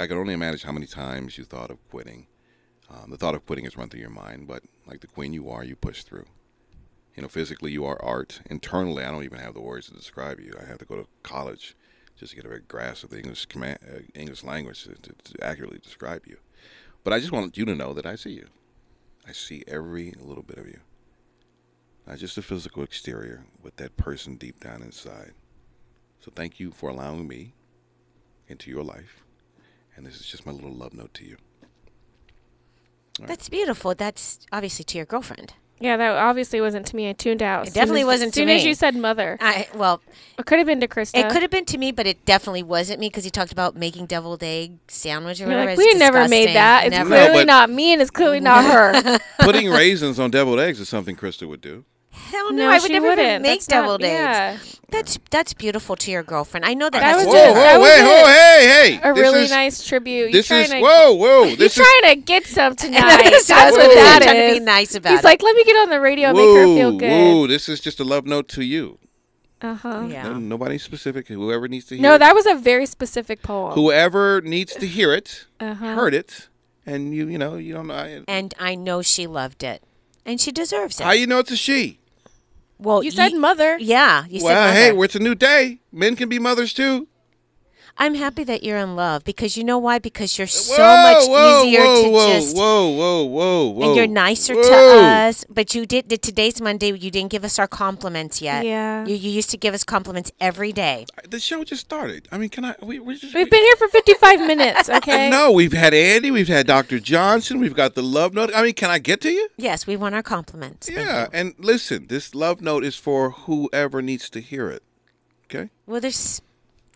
I can only imagine how many times you thought of quitting. Um, the thought of quitting has run through your mind, but like the queen you are, you push through. You know, physically you are art. Internally, I don't even have the words to describe you. I have to go to college just to get a grasp of the English command, uh, English language to, to, to accurately describe you. But I just want you to know that I see you. I see every little bit of you. Not just the physical exterior, but that person deep down inside. So thank you for allowing me into your life. And this is just my little love note to you. That's beautiful. That's obviously to your girlfriend. Yeah, that obviously wasn't to me. I tuned out. It definitely as- wasn't as to me. As soon as you said mother. I well, It could have been to Crysta. it could have been to me, but it definitely wasn't me because he talked about making deviled egg sandwich or You're whatever. like, It's we never made that. It's Never. Clearly but- not me, and it's clearly not her. Putting raisins on deviled eggs is something Crysta would do. Hell no, No, I would never wouldn't. make That's not- deviled yeah. That's that's beautiful to your girlfriend. I know that. That has was to a- whoa, that whoa, was wait, a- whoa, hey, hey! A really is- nice tribute. This You're is to, whoa, whoa! He's This is trying to get some tonight. That's That's what what that trying to be nice about He's it. like, let me get on the radio and make her feel good. whoa! This is just a love note to you. Uh huh. yeah. No- Nobody specific. Whoever needs to hear. No, it. that was a very specific poem. Whoever needs to hear it, Uh-huh. heard it, and you, you know, you don't know. I- And I know she loved it, and she deserves it. How you know it's a she? Well, you said mother. Yeah, you said well, hey, mother. it's a new day. Men can be mothers too. I'm happy that you're in love because you know why? Because you're so whoa, much whoa, easier whoa, to whoa, just. whoa, whoa, whoa, whoa, And you're nicer to whoa. us, but you did. Today's Monday. You didn't give us our compliments yet. Yeah. You, you used to give us compliments every day. The show just started. I mean, can I? We, we just. We've been here for 55 minutes, okay? No, we've had Andy, we've had Dr. Johnson, we've got the love note. I mean, can I get to you? Yes, we want our compliments. Yeah, and listen, this love note is for whoever needs to hear it. Okay? Well, there's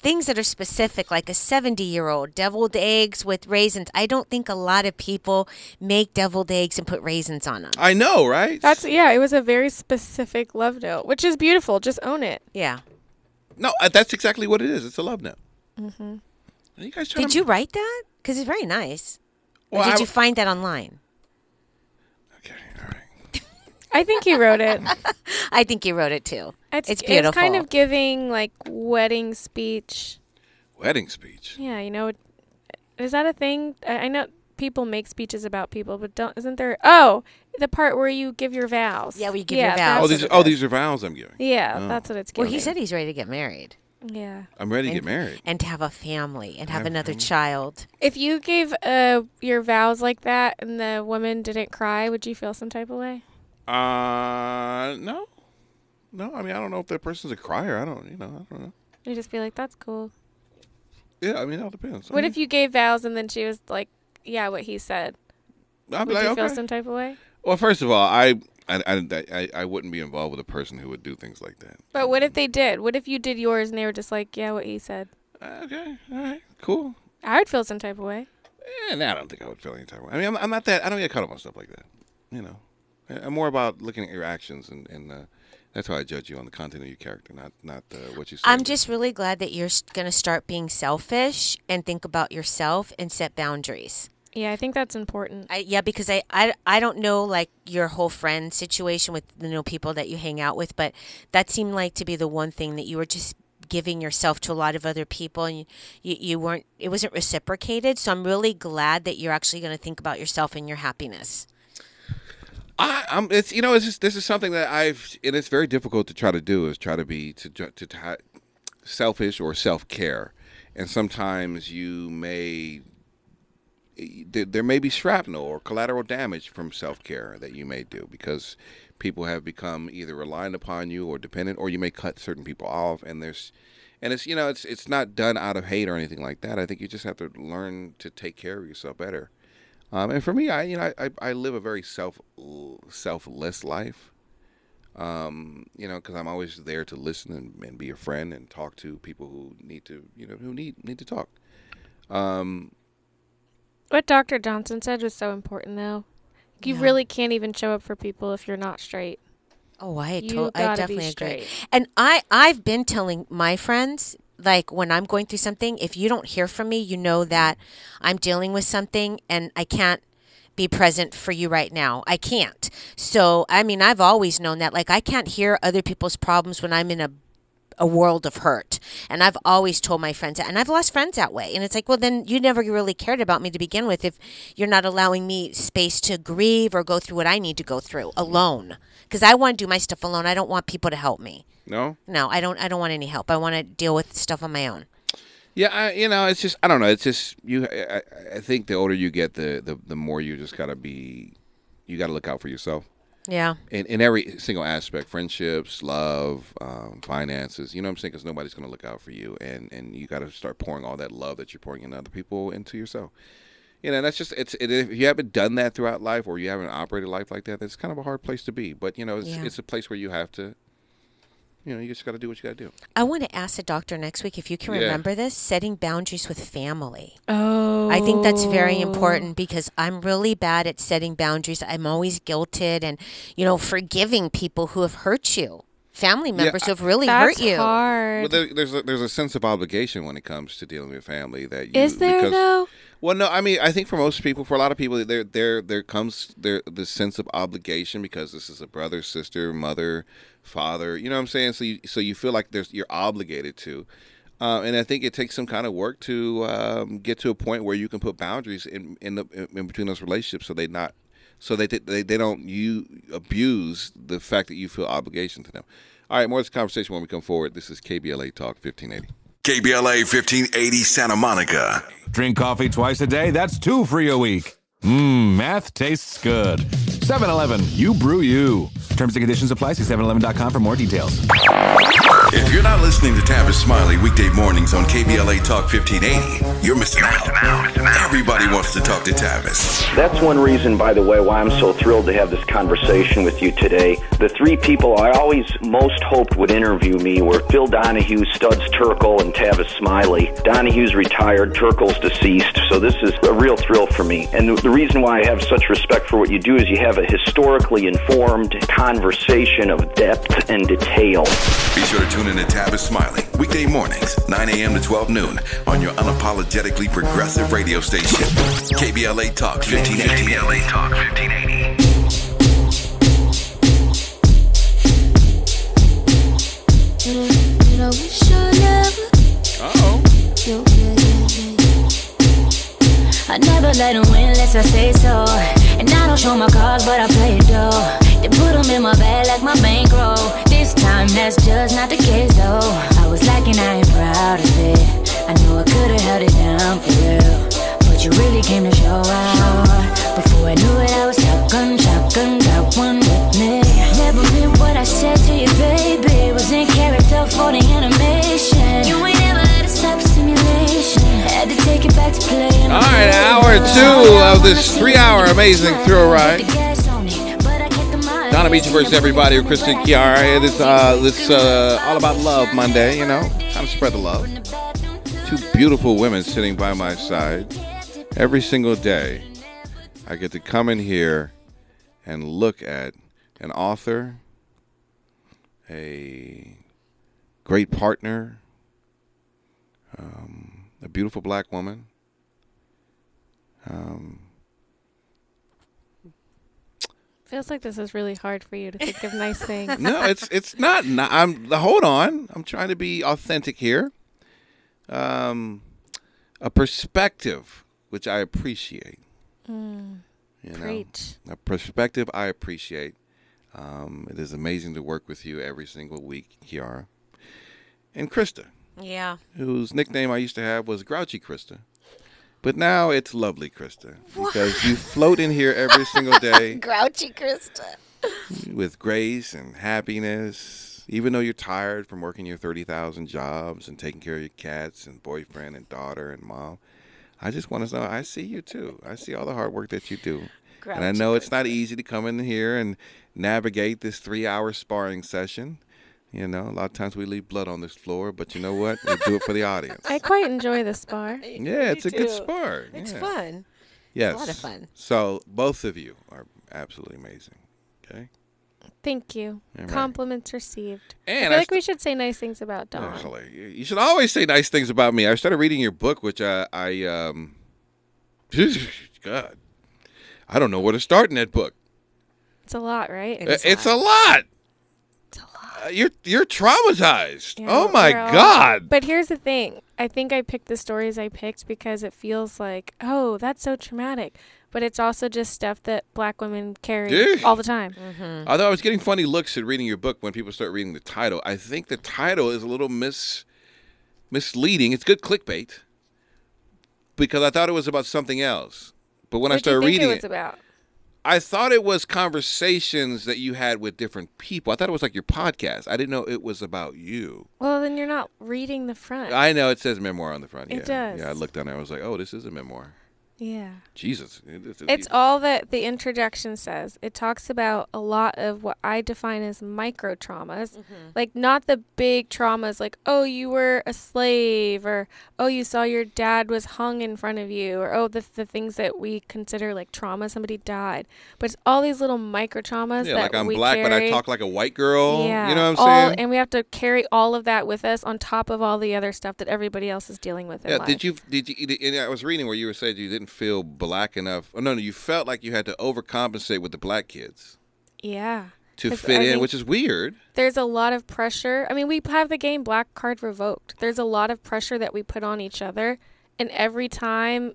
things that are specific, like a 70 year old deviled eggs with raisins. I don't think a lot of people make deviled eggs and put raisins on them. I know, right? That's yeah. It was a very specific love note, which is beautiful. Just own it. Yeah. no, uh, that's exactly what it is. It's a love note. Mm-hmm. Are you guys trying Did to? you write that? Because it's very nice. Or did I- you find that online? Okay, all right. I think he wrote it. I think he wrote it too. It's, It's beautiful. It's kind of giving like wedding speech. Wedding speech. Yeah, you know, is that a thing? I, I know people make speeches about people, but don't isn't there? Oh, the part where you give your vows. Yeah, where you give yeah, your vows. Oh, these it oh these are vows I'm giving. Yeah, Oh. that's what it's giving. Well, he said he's ready to get married Yeah. I'm ready to And- get married. and to have a family and have Have a another family. child. If you gave uh your vows like that and the woman didn't cry, would you feel some type of way? Uh, no, no. I mean, I don't know if that person's a crier. I don't, you know, I don't know. You just be like, "That's cool." Yeah, I mean, it all depends. I What mean, if you gave vows and then she was like, "Yeah, what he said"? I'd be Would like, you okay. feel some type of way? Well, first of all, I, I, I, I, I wouldn't be involved with a person who would do things like that. But what if they did? What if you did yours and they were just like, "Yeah, what he said"? Okay, all right, cool. I would feel some type of way. And I don't think I would feel any type of way. I mean, I'm, I'm not that. I don't get caught up on stuff like that. You know, I- I'm more about looking at your actions, and, and uh, that's how I judge you on the content of your character, not not uh, what you say. I'm just really glad that you're going to start being selfish and think about yourself and set boundaries. Yeah, I think that's important. I, yeah, because I, I I don't know like your whole friend situation with you know people that you hang out with, but that seemed like to be the one thing that you were just giving yourself to a lot of other people and you, you, you weren't it wasn't reciprocated so i'm really glad that you're actually going to think about yourself and your happiness I, I'm. It's you know. It's just, this is something that I've, and it's very difficult to try to do. Is try to be to to, to selfish or self care, and sometimes you may there, there may be shrapnel or collateral damage from self care that you may do because people have become either reliant upon you or dependent, or you may cut certain people off, and there's. And it's you know it's it's not done out of hate or anything like that. I think you just have to learn to take care of yourself better. Um, and for me, I you know I, I live a very self selfless life. Um, you know, because I'm always there to listen and, and be a friend and talk to people who need to you know who need need to talk. Um, What Dr. Johnson said was so important, though. You Yeah. really can't even show up for people if you're not straight. Oh, I, You to- I definitely agree. And I I've been telling my friends like when I'm going through something, if you don't hear from me, you know that I'm dealing with something and I can't be present for you right now. I can't. So, I mean, I've always known that like I can't hear other people's problems when I'm in a a world of hurt. And I've always told my friends that. And I've lost friends that way. And it's like, well, then you never really cared about me to begin with if you're not allowing me space to grieve or go through what I need to go through alone. Because I want to do my stuff alone. I don't want people to help me. No. No, I don't. I don't want any help. I want to deal with stuff on my own. Yeah, I, you know, it's just I don't know. It's just you. I, I- think the older you get, the the, the more you just gotta be. You gotta look out for yourself Yeah. in, in every single aspect: friendships, love, um, finances. You know what I'm saying? Because nobody's gonna look out for you, and and you gotta start pouring all that love that you're pouring in other people into yourself. You know, and that's just it's it, if you haven't done that throughout life, or you haven't operated life like that, that's kind of a hard place to be. But you know, it's Yeah. it's a place where you have to. You know, you just got to do what you got to do. I want to ask the doctor next week if you can Yeah. remember this setting boundaries with family. Oh. I think that's very important because I'm really bad at setting boundaries. I'm always guilted and, you know, forgiving people who have hurt you, family members who have really That's hurt you. hard. Well, there, there's a, there's a sense of obligation when it comes to dealing with family that you, Is there, because, though? Well, no, I mean I think for most people, for a lot of people, there there there comes there the sense of obligation because this is a brother, sister, mother, father. You know what I'm saying? So you so you feel like there's you're obligated to. Uh, and I think it takes some kind of work to um, get to a point where you can put boundaries in in, the, in between those relationships, so they not so they, they they don't you abuse the fact that you feel obligation to them. All right, more of this conversation when we come forward. This is KBLA Talk 1580. KBLA 1580 Santa Monica. Drink coffee twice a day? That's two free a week. Mmm, math tastes good. 7 Eleven, you brew you. Terms and conditions apply. See 7eleven.com for more details. If you're not listening to Tavis Smiley weekday mornings on KBLA Talk 1580, you're missing out. Everybody wants to talk to Tavis. That's one reason, by the way, why I'm so thrilled to have this conversation with you today. The three people I always most hoped would interview me were Phil Donahue, Studs Terkel, and Tavis Smiley. Donahue's retired, Terkel's deceased, so this is a real thrill for me. And the, the reason why I have such respect for what you do is you have a historically informed conversation of depth and detail. Be sure to tune in to Tavis Smiley weekday mornings, 9 a.m. to 12 noon on your unapologetically progressive radio station, KBLA Talk 1580. KBLA Talk 1580. Oh. I never let him win unless I say so. And I don't show my cards, but I play it though. They put them in my bag like my bankroll. This time that's just not the case though. I was lacking, I ain't proud of it. I know I could've held it down for real. But you really came to show out. Before I knew it, I was shotgun, shotgun, got one with me. Never meant what I said to you, baby. Was in character for the animation. You ain't ever let it stop simulation. Had to take it back to play. All right, hour two of this three-hour amazing thrill ride. Don Amiche versus everybody with Kristen Kiara. It is uh, this uh, all about love Monday. You know, how to spread the love. Two beautiful women sitting by my side every single day. I get to come in here and look at an author, a great partner, um, a beautiful black woman. Um, Feels like this is really hard for you to think of nice things. no, it's it's not. not I'm hold on. I'm trying to be authentic here. Um, a perspective which I appreciate. Mm, You know, preach. a perspective I appreciate. Um, it is amazing to work with you every single week, Kiara, and Crysta, Yeah. whose nickname I used to have was Grouchy Crysta. But now it's lovely, Crysta, because you float in here every single day Grouchy Crysta. with grace and happiness, even though you're tired from working your 30,000 jobs and taking care of your cats and boyfriend and daughter and mom. I just want to know, I see you too. I see all the hard work that you do. and I Grouchy know it's not easy to come in here and navigate this three hour sparring session. You know, a lot of times we leave blood on this floor, but you know what? We do it for the audience. I quite enjoy the spar. Yeah, it's a good too. spar. It's yeah. fun. Yes. a lot of fun. So both of you are absolutely amazing. Okay. Thank you. All right. Compliments received. And I I feel like st- we should say nice things about Don. Actually, you you should always say nice things about me. I started reading your book, which I, I um, God, I don't know where to start in that book. It's a lot, right? Uh, It's a lot. Uh, Uh, you're you're traumatized. Yeah, oh my we're God. But here's the thing. I think I picked the stories I picked because it feels like, oh, that's so traumatic. But it's also just stuff that black women carry Yeah. all the time. Mm-hmm. Although I was getting funny looks at reading your book when people start reading the title, I think the title is a little mis misleading. It's good clickbait because I thought it was about something else. But when I what do you started think reading it was about? I thought it was conversations that you had with different people. I thought it was like your podcast. I didn't know it was about you. Well, then you're not reading the front. I know it says memoir on the front. It yeah. does. Yeah, I looked down there. I was like, oh, this is a memoir. Yeah. Jesus. It's, It's all that the introduction says. It talks about a lot of what I define as micro traumas. Mm-hmm. Like, not the big traumas, like, oh, you were a slave, or oh, you saw your dad was hung in front of you, or oh, the, the things that we consider like trauma, somebody died. But it's all these little micro traumas yeah, that like I'm we black, but I talk like a white girl. Yeah, You know what I'm all, saying? And we have to carry all of that with us on top of all the other stuff that everybody else is dealing with in Yeah, life. did you did you? And I was reading where you were saying you didn't feel black enough. Oh no, no, you felt like you had to overcompensate with the black kids Yeah. To fit I in, think which is weird. There's a lot of pressure. I mean, we have the game Black Card Revoked. There's a lot of pressure that we put on each other, and every time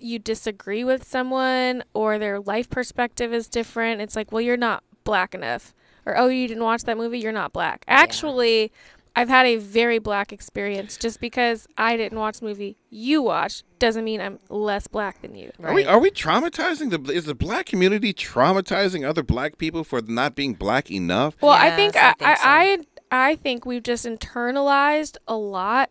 you disagree with someone or their life perspective is different, it's like, well, you're not black enough, or oh, you didn't watch that movie, you're not black. Actually, I've had a very black experience. Just because I didn't watch the movie you watched doesn't mean I'm less black than you. Are we are we traumatizing the is the black community traumatizing other black people for not being black enough? Well, I think I, I, I I think we've just internalized a lot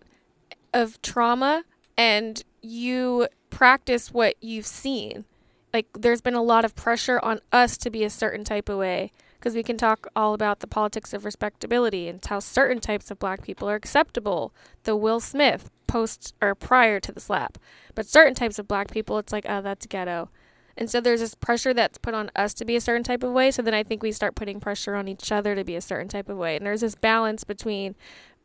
of trauma, and you practice what you've seen. Like there's been a lot of pressure on us to be a certain type of way because we can talk all about the politics of respectability and how certain types of black people are acceptable. The Will Smith post or prior to the slap, but certain types of black people, it's like, oh, that's ghetto. And so there's this pressure that's put on us to be a certain type of way. So then I think we start putting pressure on each other to be a certain type of way. And there's this balance between,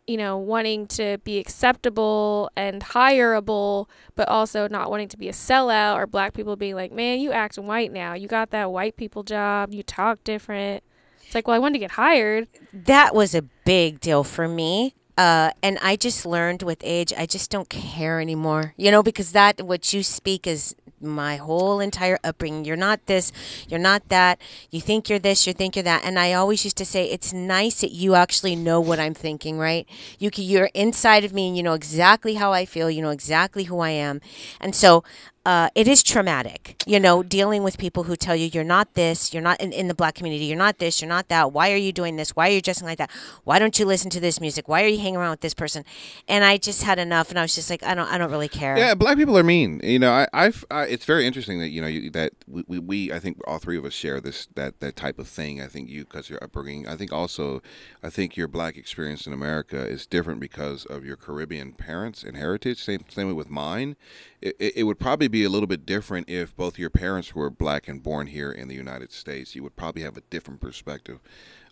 you know, wanting to be acceptable and hireable, but also not wanting to be a sellout or black people being like, man, you acting white now. You got that white people job. You talk different. It's like, well, I wanted to get hired. that was a big deal for me. Uh, and I just learned with age, I just don't care anymore. You know, because that what you speak is my whole entire upbringing. You're not this, you're not that. You think you're this, you think you're that. And I always used to say, it's nice that you actually know what I'm thinking, right? You can, you're inside of me, and you know exactly how I feel. You know exactly who I am, and so uh, it is traumatic, you know, dealing with people who tell you you're not this, you're not in, in the black community, you're not this, you're not that. Why are you doing this? Why are you dressing like that? Why don't you listen to this music? Why are you hanging around with this person? And I just had enough, and I was just like, I don't, I don't really care. Yeah, black people are mean. You know, I, I've, I, it's very interesting that you know you, that we, we, we, I think all three of us share this that that type of thing. I think you because your upbringing. I think also, I think your black experience in America is different because of your Caribbean parents and heritage. Same same way with mine. It, it, it would probably be a little bit different if both your parents were black and born here in the United States. You would probably have a different perspective,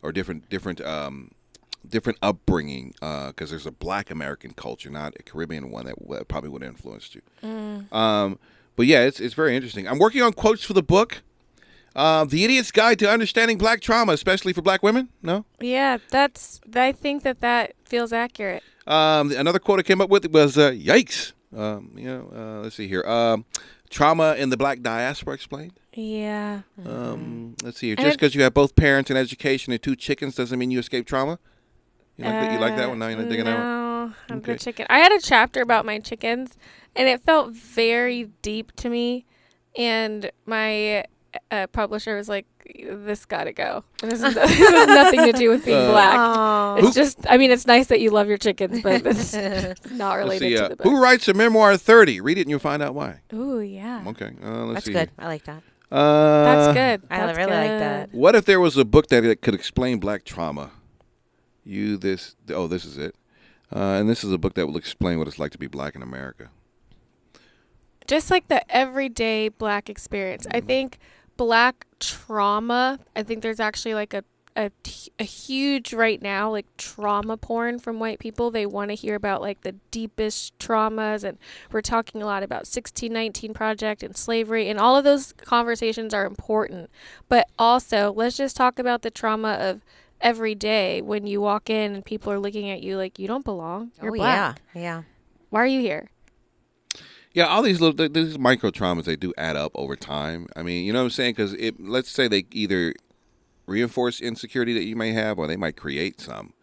or different different. Um, different upbringing because there's a black American culture, not a Caribbean one that w- probably would have influenced you. Mm. Um, but yeah, it's it's very interesting. I'm working on quotes for the book, uh, "The Idiot's Guide to Understanding Black Trauma, especially for Black Women." No, Yeah, that's, I think that that feels accurate. um, another quote I came up with was, uh, "Yikes!" Um, you know, uh, let's see here. Um, trauma in the Black diaspora explained. Yeah. Um, let's see here. Just because you have both parents and education and two chickens doesn't mean you escape trauma. You like that? You like that one? No, you're not digging that one. I'm Okay. the chicken. I had a chapter about my chickens, and it felt very deep to me. And my uh, publisher was like, "This got to go. And This, is, this has nothing to do with being Uh, black. Aw. It's just. I mean, it's nice that you love your chickens, but it's, it's not related see. to Uh, the book. who writes a memoir at 30? Read it and you'll find out why. Ooh, yeah. Okay. Uh, let's That's see. good. here. I like that. Uh, That's good. I That's really like that. What if there was a book that, that could explain black trauma? you this. Oh, this is it. Uh, and this is a book that will explain what it's like to be black in America. just like the everyday black experience. I think black trauma, I think there's actually like a, a, a huge right now like trauma porn from white people. They want to hear about like the deepest traumas and we're talking a lot about 1619 project and slavery and all of those conversations are important. But also, let's just talk about the trauma of every day when you walk in and people are looking at you like you don't belong. You're oh black. yeah, yeah. Why are you here? Yeah, all these little these micro traumas they do add up over time. I mean, you know what I'm saying? Because it let's say they either reinforce insecurity that you may have, or they might create some.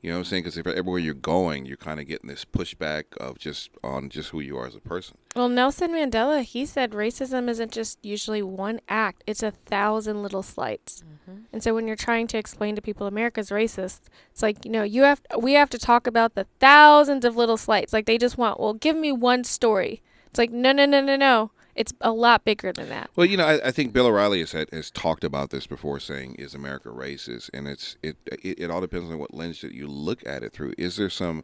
You know what I'm saying? Because if everywhere you're going, you're kind of getting this pushback of just on just who you are as a person. Well, Nelson Mandela, he said racism isn't just usually one act, it's a thousand little slights. Mm-hmm. And so when you're trying to explain to people America's racist, it's like, you know, you have we have to talk about the thousands of little slights. Like they just want, well, give me one story. It's like, no, no, no, no, no. It's a lot bigger than that. Well, you know, I, I think Bill O'Reilly has has talked about this before, saying, "Is America racist?" And it's it, it it all depends on what lens that you look at it through. Is there some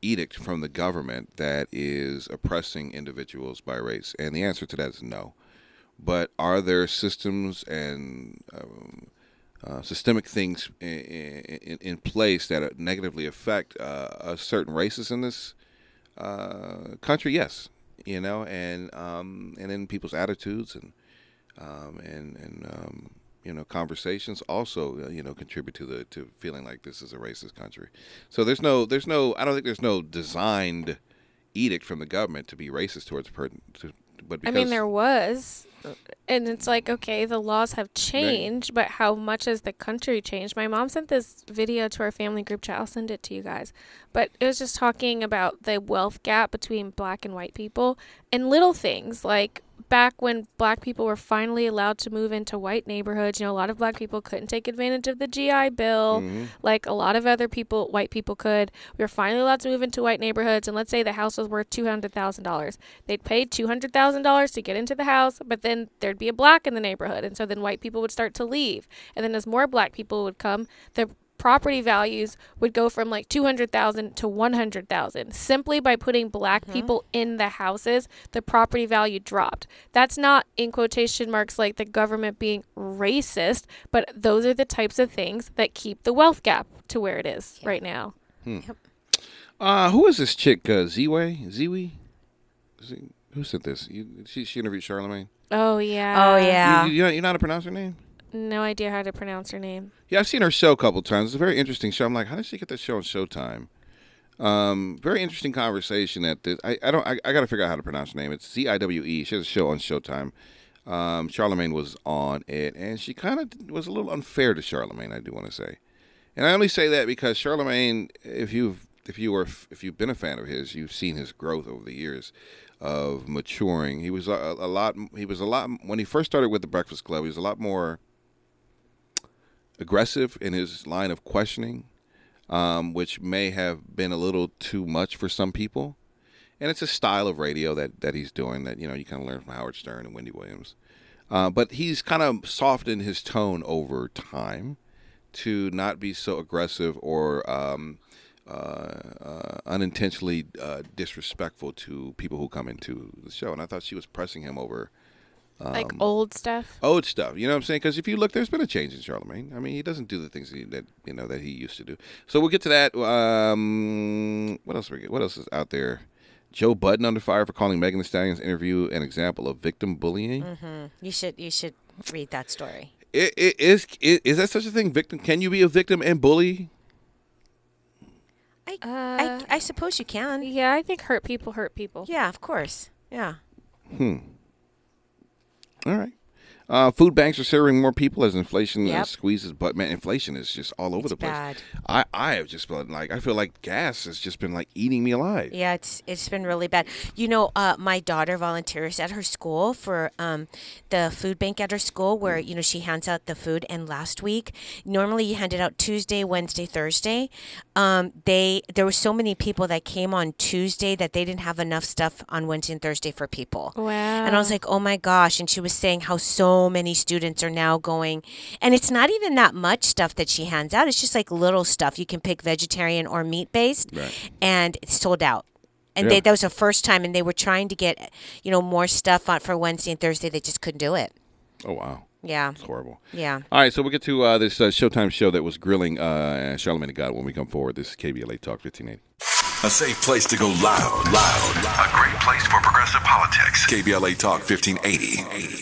edict from the government that is oppressing individuals by race? And the answer to that is no. But are there systems and um, uh, systemic things in, in, in place that negatively affect uh, a certain races in this uh, country? Yes, you know, and um, and then people's attitudes and um, and and um, you know conversations also uh, you know contribute to the to feeling like this is a racist country. So there's no there's no I don't think there's no designed edict from the government to be racist towards person. To, but I mean, there was. And it's like, okay, the laws have changed, but how much has the country changed? My mom sent this video to our family group chat. I'll send it to you guys. But it was just talking about the wealth gap between black and white people and little things like back when black people were finally allowed to move into white neighborhoods, you know, a lot of black people couldn't take advantage of the GI Bill, Mm-hmm. like a lot of other people, white people could. We were finally allowed to move into white neighborhoods, and let's say the house was worth two hundred thousand dollars. They'd pay two hundred thousand dollars to get into the house, but then there'd be a black in the neighborhood, and so then white people would start to leave, and then as more black people would come, the property values would go from like 200,000 to 100,000 simply by putting black people in the houses the property value dropped that's not in quotation marks like the government being racist but those are the types of things that keep the wealth gap to where it is right now Uh, who is this chick? Uh, Ziwe? Ziwe? Z- Who said this? You, she, she interviewed Charlemagne. oh yeah Oh yeah. You, you, you know how to pronounce her name? No idea how to pronounce her name Yeah, I've seen her show a couple times. It's a very interesting show. I'm like, how did she get that show on Showtime? Um, very interesting conversation. at this, I, I don't I, I got to figure out how to pronounce her name. It's C I W E. She has a show on Showtime. Um, Charlemagne was on it, and she kind of was a little unfair to Charlemagne. I do want to say, and I only say that because Charlemagne, if you've if you were if you've been a fan of his, you've seen his growth over the years of maturing. He was a, a lot. He was a lot when he first started with the Breakfast Club. He was a lot more aggressive in his line of questioning, um, which may have been a little too much for some people. And it's a style of radio that, that he's doing that you know you kind of learn from Howard Stern and Wendy Williams. Uh, but he's kind of softened his tone over time to not be so aggressive or um, uh, uh, unintentionally uh, disrespectful to people who come into the show. And I thought she was pressing him over like old stuff old stuff. You know what I'm saying? Because if you look, there's been a change in Charlemagne. I mean, he doesn't do the things he, that you know that he used to do. So we'll get to that. Um, what else? We get? What else is out there? Joe Budden under fire for calling Megan Thee Stallion's interview an example of victim bullying. hmm You should you should read that story. It, it, is, it, is that such a thing? Victim? Can you be a victim and bully? I, Uh, I I suppose you can. yeah i think hurt people hurt people Yeah, of course. Yeah. Hmm. All right. Uh, food banks are serving more people as inflation uh, Yep. squeezes, but man, inflation is just all over It's the place. bad. I, I have just been like, I feel like gas has just been like eating me alive. Yeah, it's it's been really bad. You know, uh, my daughter volunteers at her school for um, the food bank at her school, where you know she hands out the food. And last week, normally you hand it out Tuesday, Wednesday, Thursday. Um, they there were so many people that came on Tuesday that they didn't have enough stuff on Wednesday and Thursday for people. wow And I was like, oh my gosh. And she was saying how so so many students are now going, and it's not even that much stuff that she hands out. It's just like little stuff. You can pick vegetarian or meat based, Right. and it's sold out. And Yeah. they, that was the first time, and they were trying to get, you know, more stuff on for Wednesday and Thursday. They just couldn't do it. Oh wow. Yeah. It's horrible. Yeah. All right, so we'll get to uh, this uh, Showtime show that was grilling uh, Charlemagne the God when we come forward. This is KBLA Talk 1580. A safe place to go loud, loud. A great place for progressive politics. KBLA Talk 1580.